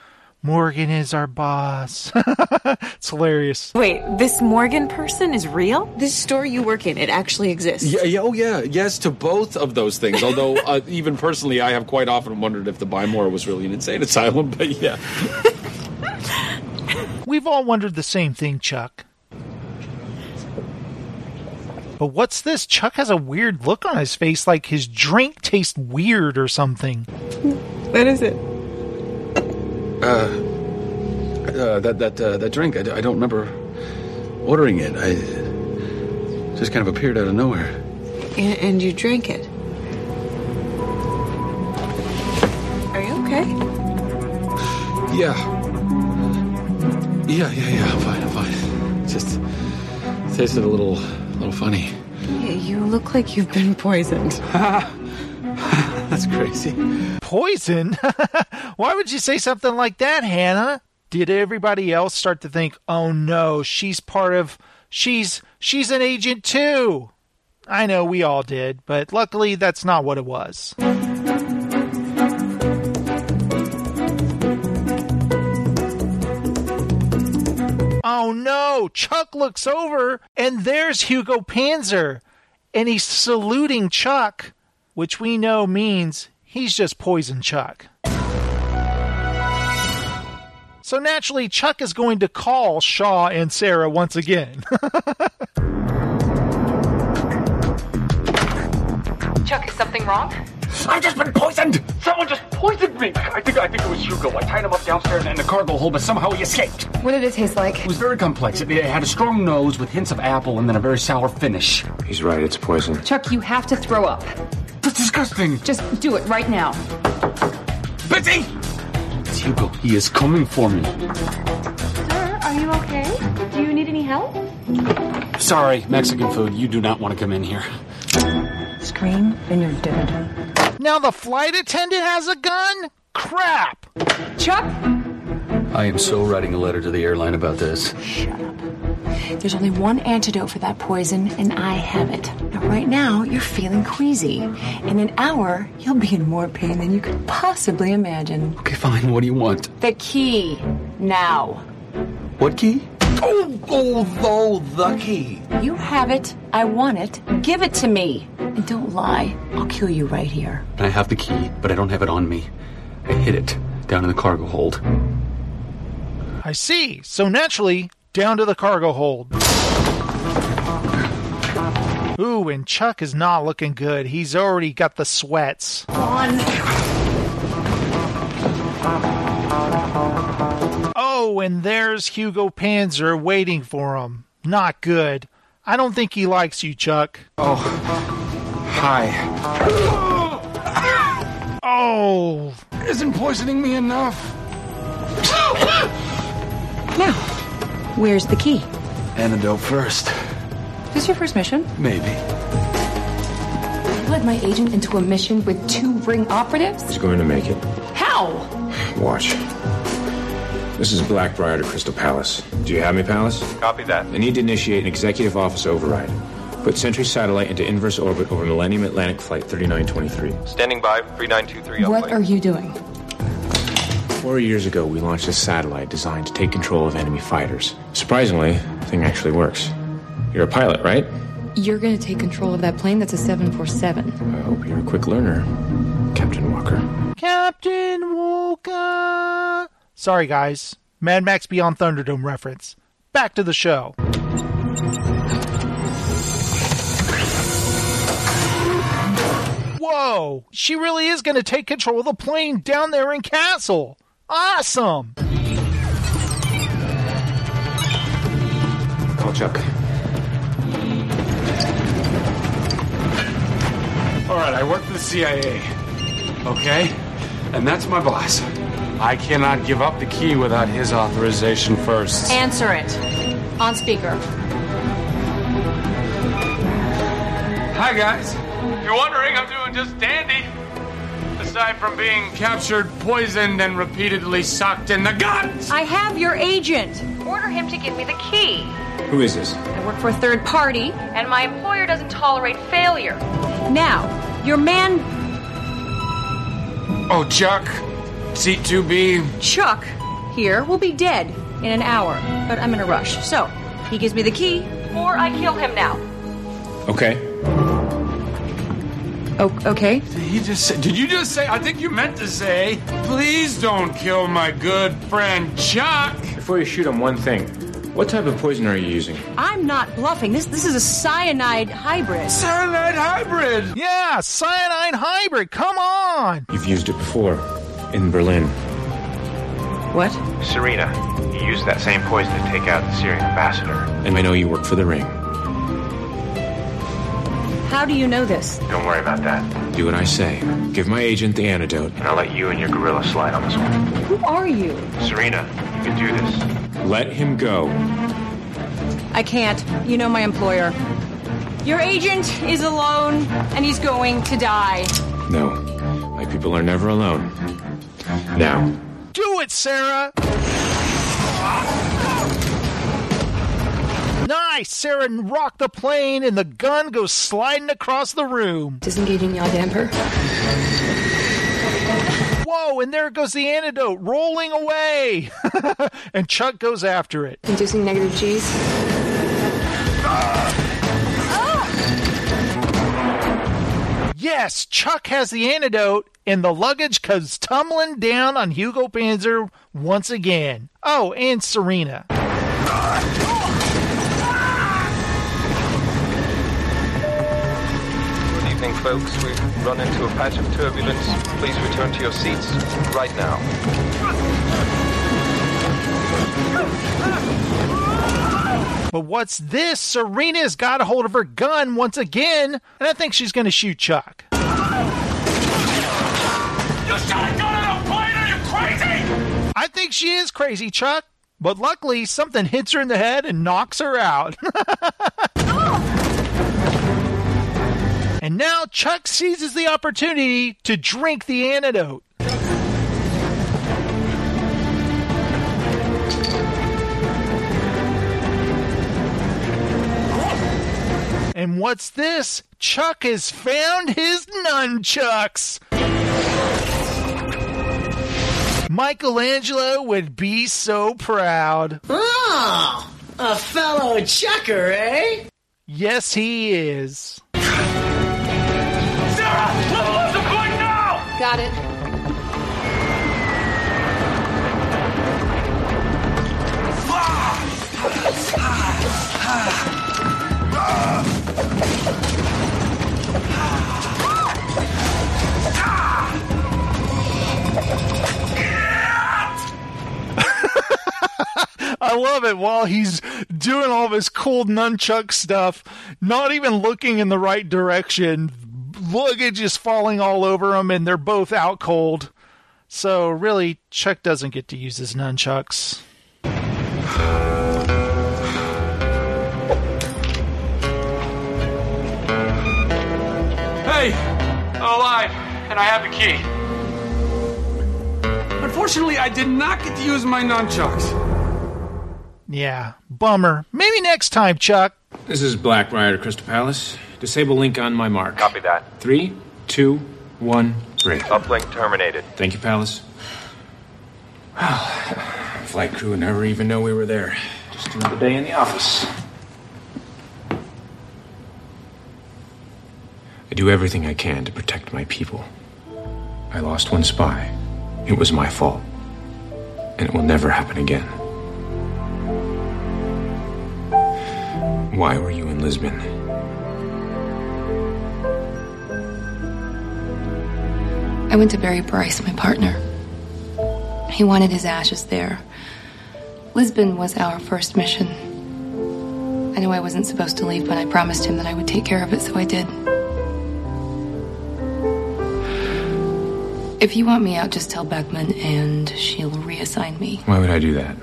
Morgan is our boss. it's hilarious. Wait, this Morgan person is real? This store you work in, it actually exists. Yeah, yeah, oh yeah, yes to both of those things. Although, uh, even personally, I have quite often wondered if the Buy More was really an insane asylum. But yeah, We've all wondered the same thing, Chuck. But what's this? Chuck has a weird look on his face, like his drink tastes weird or something. What is it? Uh, uh, that that uh, that drink, I, I don't remember ordering it. I just kind of appeared out of nowhere. And, and you drank it. Are you okay? Yeah, yeah, yeah, yeah. I'm fine. I'm fine. Just tasted a little, a little funny. You look like you've been poisoned. That's crazy. Poison? Why would you say something like that, Hannah? Did everybody else start to think, "Oh no, she's part of she's she's an agent too?" I know we all did, but luckily that's not what it was. Oh no! Chuck looks over and there's Hugo Panzer and he's saluting Chuck, which we know means he's just poison Chuck. So naturally, Chuck is going to call Shaw and Sarah once again. Chuck, is something wrong? I've just been poisoned! Someone just poisoned me! I think I think it was Hugo. I tied him up downstairs in the cargo hold, but somehow he escaped. What did it taste like? It was very complex. It, it had a strong nose with hints of apple and then a very sour finish. He's right, it's poison. Chuck, you have to throw up. That's disgusting! Just do it right now. Betsy! It's Hugo. He is coming for me. Sir, are you okay? Do you need any help? Sorry, Mexican food. You do not want to come in here. Scream and you're dead. now the flight attendant has a gun? Crap! Chuck? I am so writing a letter to the airline about this. There's only one antidote for that poison, and I have it. Now, right now, you're feeling queasy. In an hour, you'll be in more pain than you could possibly imagine. Okay, fine. What do you want? The key. Now. What key? Oh, oh, oh, the key. You have it. I want it. Give it to me. And don't lie. I'll kill you right here. I have the key, but I don't have it on me. I hid it down in the cargo hold. I see. So naturally, down to the cargo hold. Ooh, and Chuck is not looking good. He's already got the sweats. On. Oh, and there's Hugo Panzer waiting for him. Not good. I don't think he likes you, Chuck. Oh, hi. Oh, Isn't poisoning me enough? Now, Where's the key? Antidote first. Is this your first mission? Maybe. You led my agent into a mission with two ring operatives? He's going to make it. How? Watch. This is Blackbriar to Crystal Palace. Do you have me, Palace? Copy that. I need to initiate an executive office override. Put Sentry satellite into inverse orbit over Millennium Atlantic Flight 3923. Standing by, 3923 What plane. are you doing? Four years ago, we launched a satellite designed to take control of enemy fighters. Surprisingly, the thing actually works. You're a pilot, right? You're gonna take control of that plane that's a 747. I hope you're a quick learner, Captain Walker. Captain Walker. Sorry, guys. Mad Max Beyond Thunderdome reference. Back to the show. Whoa! She really is going to take control of the plane down there in Castle. Awesome! Call Chuck. All right, I work for the CIA. Okay? And that's my boss. I cannot give up the key without his authorization first. Answer it. On speaker. Hi, guys. If you're wondering, I'm doing just dandy. Aside from being captured, poisoned, and repeatedly sucked in the guts. I have your agent. Order him to give me the key. Who is this? I work for a third party, and my employer doesn't tolerate failure. Now, your man, Oh, Chuck. Seat 2B. Chuck, here, will be dead in an hour, but I'm in a rush. So, he gives me the key, or I kill him now. Okay. Oh, okay. Did he just say, did you just say, I think you meant to say, please don't kill my good friend Chuck. Before you shoot him, one thing. What type of poison are you using? I'm not bluffing. This this is a cyanide hybrid. Cyanide hybrid? Yeah, cyanide hybrid. Come on! You've used it before. In Berlin. What? Serena, you used that same poison to take out the Syrian ambassador. And I know you work for the Ring. How do you know this? Don't worry about that. Do what I say. Give my agent the antidote. And I'll let you and your gorilla slide on this one. Who are you? Serena, you can do this. Let him go. I can't. You know my employer. Your agent is alone, and he's going to die. No. My people are never alone. Now. Do it, Sarah! Nice! Sarah rocked the plane, and the gun goes sliding across the room. Disengaging yaw damper. Whoa, and there goes the antidote rolling away! and Chuck goes after it. Inducing negative G's. Yes, Chuck has the antidote, and the luggage comes tumbling down on Hugo Panzer once again. Oh, and Serena. Evening, folks. We've run into a patch of turbulence. Please return to your seats right now. But what's this? Serena's got a hold of her gun once again, and I think she's going to shoot Chuck. You shot a gun at a plane? Are you crazy? I think she is crazy, Chuck. But luckily, something hits her in the head and knocks her out. Oh, and now Chuck seizes the opportunity to drink the antidote. And what's this? Chuck has found his nunchucks. Michelangelo would be so proud. Oh, a fellow chucker, eh? Yes, he is. Got it. I love it while he's doing all this cool nunchuck stuff, not even looking in the right direction luggage is falling all over them, and they're both out cold. So really, Chuck doesn't get to use his nunchucks. Hey, I'm alive, and I have the key. Unfortunately, I did not get to use my nunchucks. Yeah, bummer. Maybe next time, Chuck. This is Black Rider Crystal Palace. Disable link on my mark. Copy that. Three, two, one, three. Uplink terminated. Thank you, Palace. Well, flight crew would never even know we were there. Just another day in the office. I do everything I can to protect my people. I lost one spy. It was my fault. And it will never happen again. Why were you in Lisbon? I went to bury Bryce, my partner. He wanted his ashes there. Lisbon was our first mission. I knew I wasn't supposed to leave, but I promised him that I would take care of it, so I did. If you want me out, just tell Beckman and she'll reassign me. Why would I do that?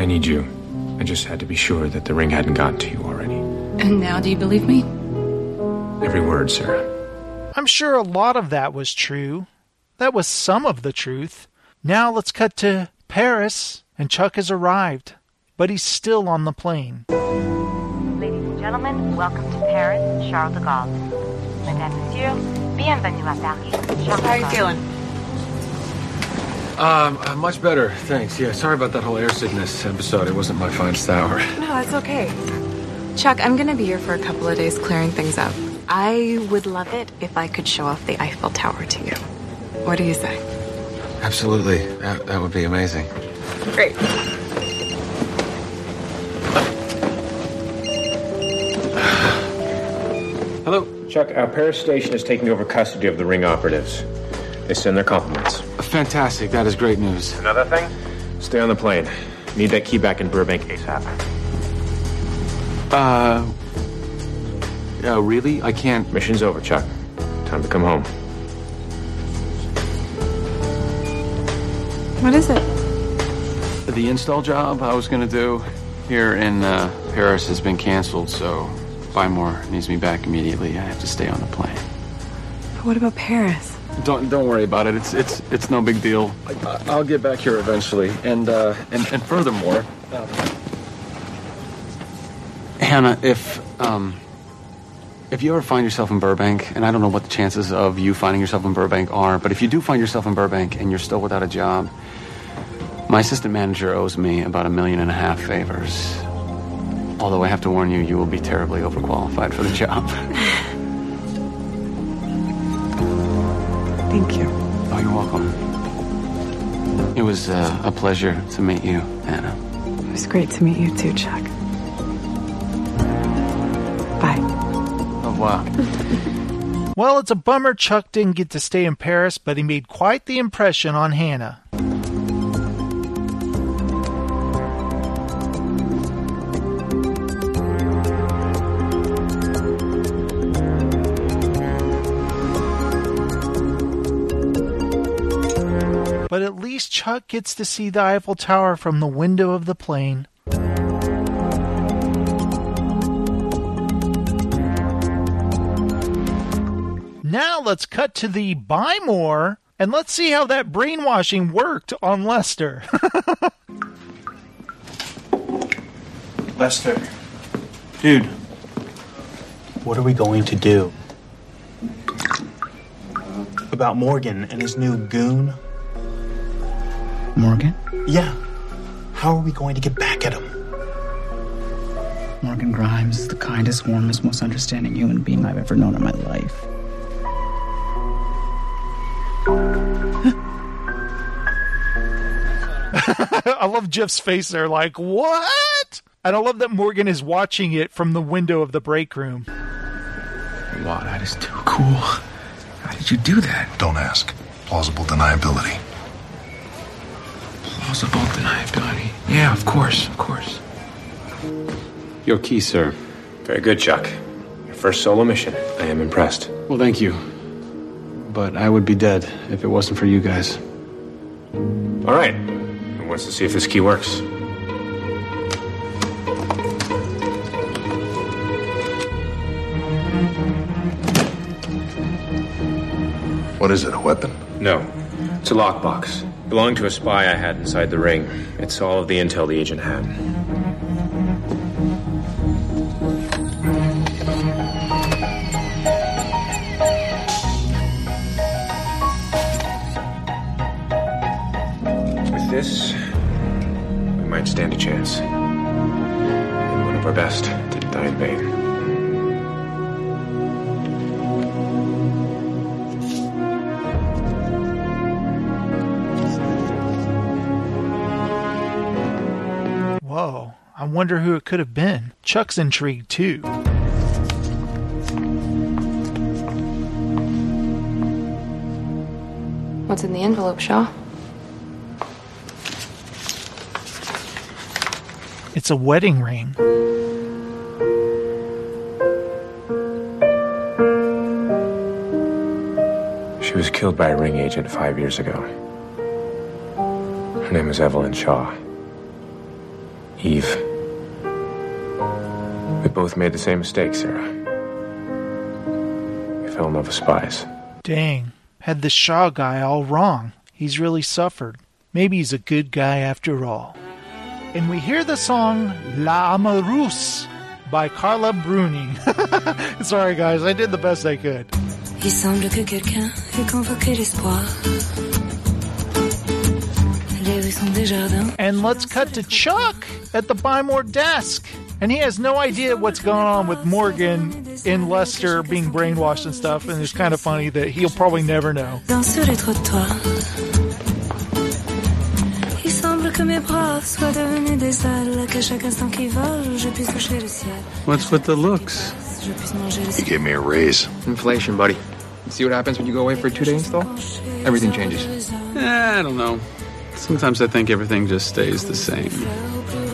I need you. I just had to be sure that the ring hadn't gotten to you already. And now, do you believe me? Every word, Sarah. I'm sure a lot of that was true. That was some of the truth. Now let's cut to Paris, and Chuck has arrived, but he's still on the plane. Ladies and gentlemen, welcome to Paris, Charles de Gaulle. Mesdames, Messieurs, bienvenue à Paris, Charles How are you feeling? Um, uh, much better, thanks. Yeah, sorry about that whole air sickness episode. It wasn't my finest hour. No, that's okay. Chuck, I'm gonna be here for a couple of days clearing things up. I would love it if I could show off the Eiffel Tower to you. What do you say? Absolutely. That, that would be amazing. Great. Hello? Chuck, our Paris station is taking over custody of the ring operatives. They send their compliments. Fantastic. That is great news. Another thing? Stay on the plane. Need that key back in Burbank ASAP. Uh. Uh, really? I can't. Mission's over, Chuck. Time to come home. What is it? The install job I was going to do here in uh, Paris has been canceled, so Buy More needs me back immediately. I have to stay on the plane. But what about Paris? Don't don't worry about it. It's it's it's no big deal. I, I'll get back here eventually. And uh, and and furthermore, um, Hannah, if um, if you ever find yourself in Burbank, and I don't know what the chances of you finding yourself in Burbank are, but if you do find yourself in Burbank and you're still without a job, my assistant manager owes me about a million and a half favors. Although I have to warn you, you will be terribly overqualified for the job. Thank you. Oh, you're welcome. It was uh, a pleasure to meet you, Hannah. It was great to meet you too, Chuck. Revoir. Well, it's a bummer Chuck didn't get to stay in Paris, but he made quite the impression on Hannah. But at least Chuck gets to see the Eiffel Tower from the window of the plane. Now let's cut to the buy more and let's see how that brainwashing worked on Lester. Lester. Dude. What are we going to do? About Morgan and his new goon? Morgan? Yeah. How are we going to get back at him? Morgan Grimes is the kindest, warmest, most understanding human being I've ever known in my life. I love Jeff's face there, like, what? And I love that Morgan is watching it from the window of the break room. Wow, that is too cool. How did you do that? Don't ask. Plausible deniability. Plausible deniability. Yeah, of course, of course. Your key, sir. Very good, Chuck. Your first solo mission. I am impressed. Well, thank you. But I would be dead if it wasn't for you guys. All right. Who wants to see if this key works? What is it, a weapon? No. It's a lockbox. Belonged to a spy I had inside the ring. It's all of the intel the agent had. Could have been. Chuck's intrigued too. What's in the envelope, Shaw? It's a wedding ring. She was killed by a ring agent five years ago. Her name is Evelyn Shaw. Eve. We both made the same mistake, Sarah. We fell in love with spies. Dang, had the Shaw guy all wrong. He's really suffered. Maybe he's a good guy after all. And we hear the song La Amoureuse by Carla Bruni. Sorry, guys, I did the best I could. Il semble que quelqu'un ait convoqué l'espoir. Les rues sont des jardins. And let's cut to Chuck at the Buy More desk. And he has no idea what's going on with Morgan in Lester being brainwashed and stuff. And it's kind of funny that he'll probably never know. Dans sur les trottoirs. Il semble que mes bras soient devenus des ailes, qu'à chaque instant qui vole, je puisse toucher le ciel. What's with the looks? Je puisse manger le He gave me a raise. Inflation, buddy. See what happens when you go away for a two-day install? Everything changes. Eh, I don't know. Sometimes I think everything just stays the same.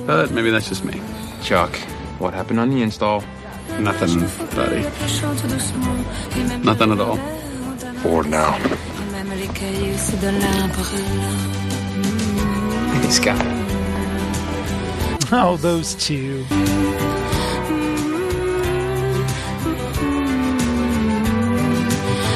But maybe that's just me. Chuck, what happened on the install? Nothing, buddy. chante doucement, et même Nothing at all. Forward now. même les cailloux se donnent l'un par l'un. He's got it. Oh, those two.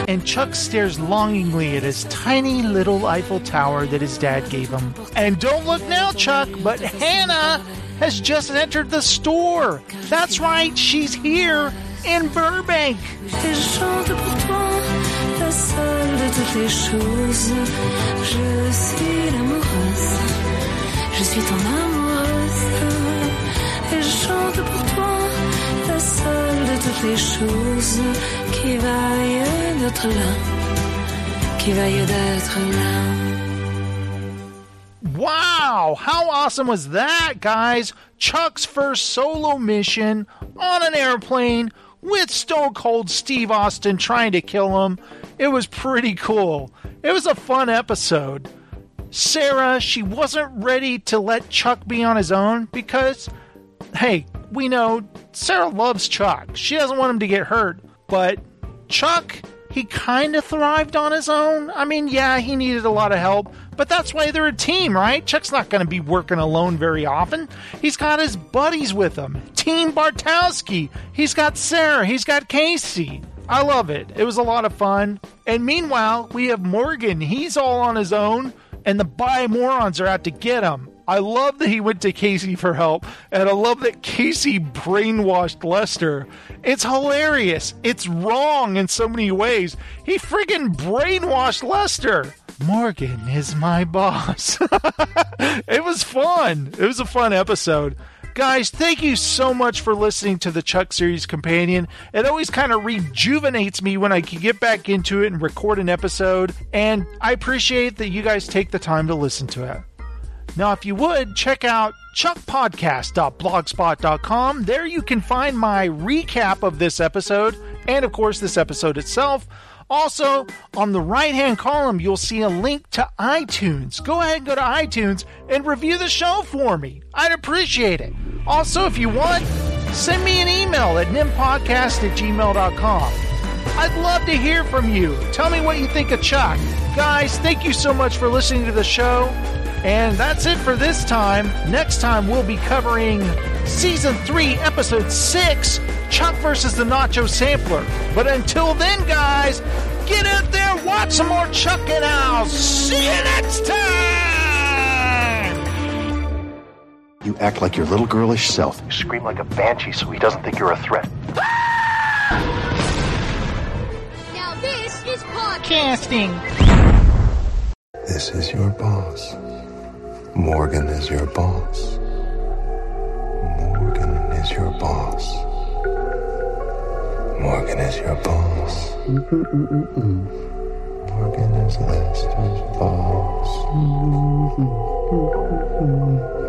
And Chuck stares longingly at his tiny little Eiffel Tower that his dad gave him. And don't look now, Chuck, but Hannah has just entered the store. That's right, she's here in Burbank. toutes les choses qui vaillent d'être là, qui vaillent d'être là. How awesome was that, guys? Chuck's first solo mission on an airplane with Stone Cold Steve Austin trying to kill him. It was pretty cool. It was a fun episode. Sarah, she wasn't ready to let Chuck be on his own because, hey, we know Sarah loves Chuck. She doesn't want him to get hurt, but Chuck, he kind of thrived on his own. I mean, yeah, he needed a lot of help, but that's why they're a team, right? Chuck's not going to be working alone very often. He's got his buddies with him. Team Bartowski. He's got Sarah. He's got Casey. I love it. It was a lot of fun. And meanwhile, we have Morgan. He's all on his own, and the Buy Morons are out to get him. I love that he went to Casey for help, and I love that Casey brainwashed Lester. It's hilarious. It's wrong in so many ways. He friggin' brainwashed Lester. Morgan is my boss. it was fun. It was a fun episode. Guys, thank you so much for listening to the Chuck Series Companion. It always kind of rejuvenates me when I can get back into it and record an episode, and I appreciate that you guys take the time to listen to it. Now, if you would, check out chuckpodcast.blogspot.com. There you can find my recap of this episode and, of course, this episode itself. Also, on the right hand column, you'll see a link to iTunes. Go ahead and go to iTunes and review the show for me. I'd appreciate it. Also, if you want, send me an email at nimpodcast at gmail.com. I'd love to hear from you. Tell me what you think of Chuck. Guys, thank you so much for listening to the show. And that's it for this time. Next time, we'll be covering Season 3, Episode 6 Chuck versus the Nacho Sampler. But until then, guys, get out there, watch some more Chuck and I'll See you next time! You act like your little girlish self. You scream like a banshee so he doesn't think you're a threat. Ah! Now this is podcasting. This is your boss. Morgan is your boss. Morgan is your boss. Morgan is your boss. Morgan is Lester's boss.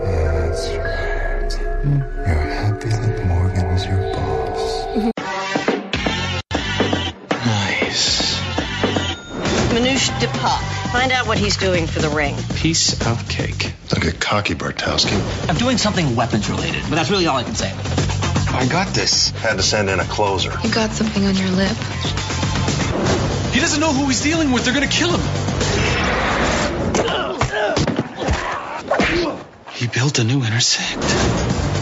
That's right. You're Manoosh Depak. Find out what he's doing for the ring. Piece of cake. Don't get cocky, Bartowski. I'm doing something weapons related, but that's really all I can say. I got this. Had to send in a closer. You got something on your lip. He doesn't know who he's dealing with. They're gonna kill him. He built a new intersect.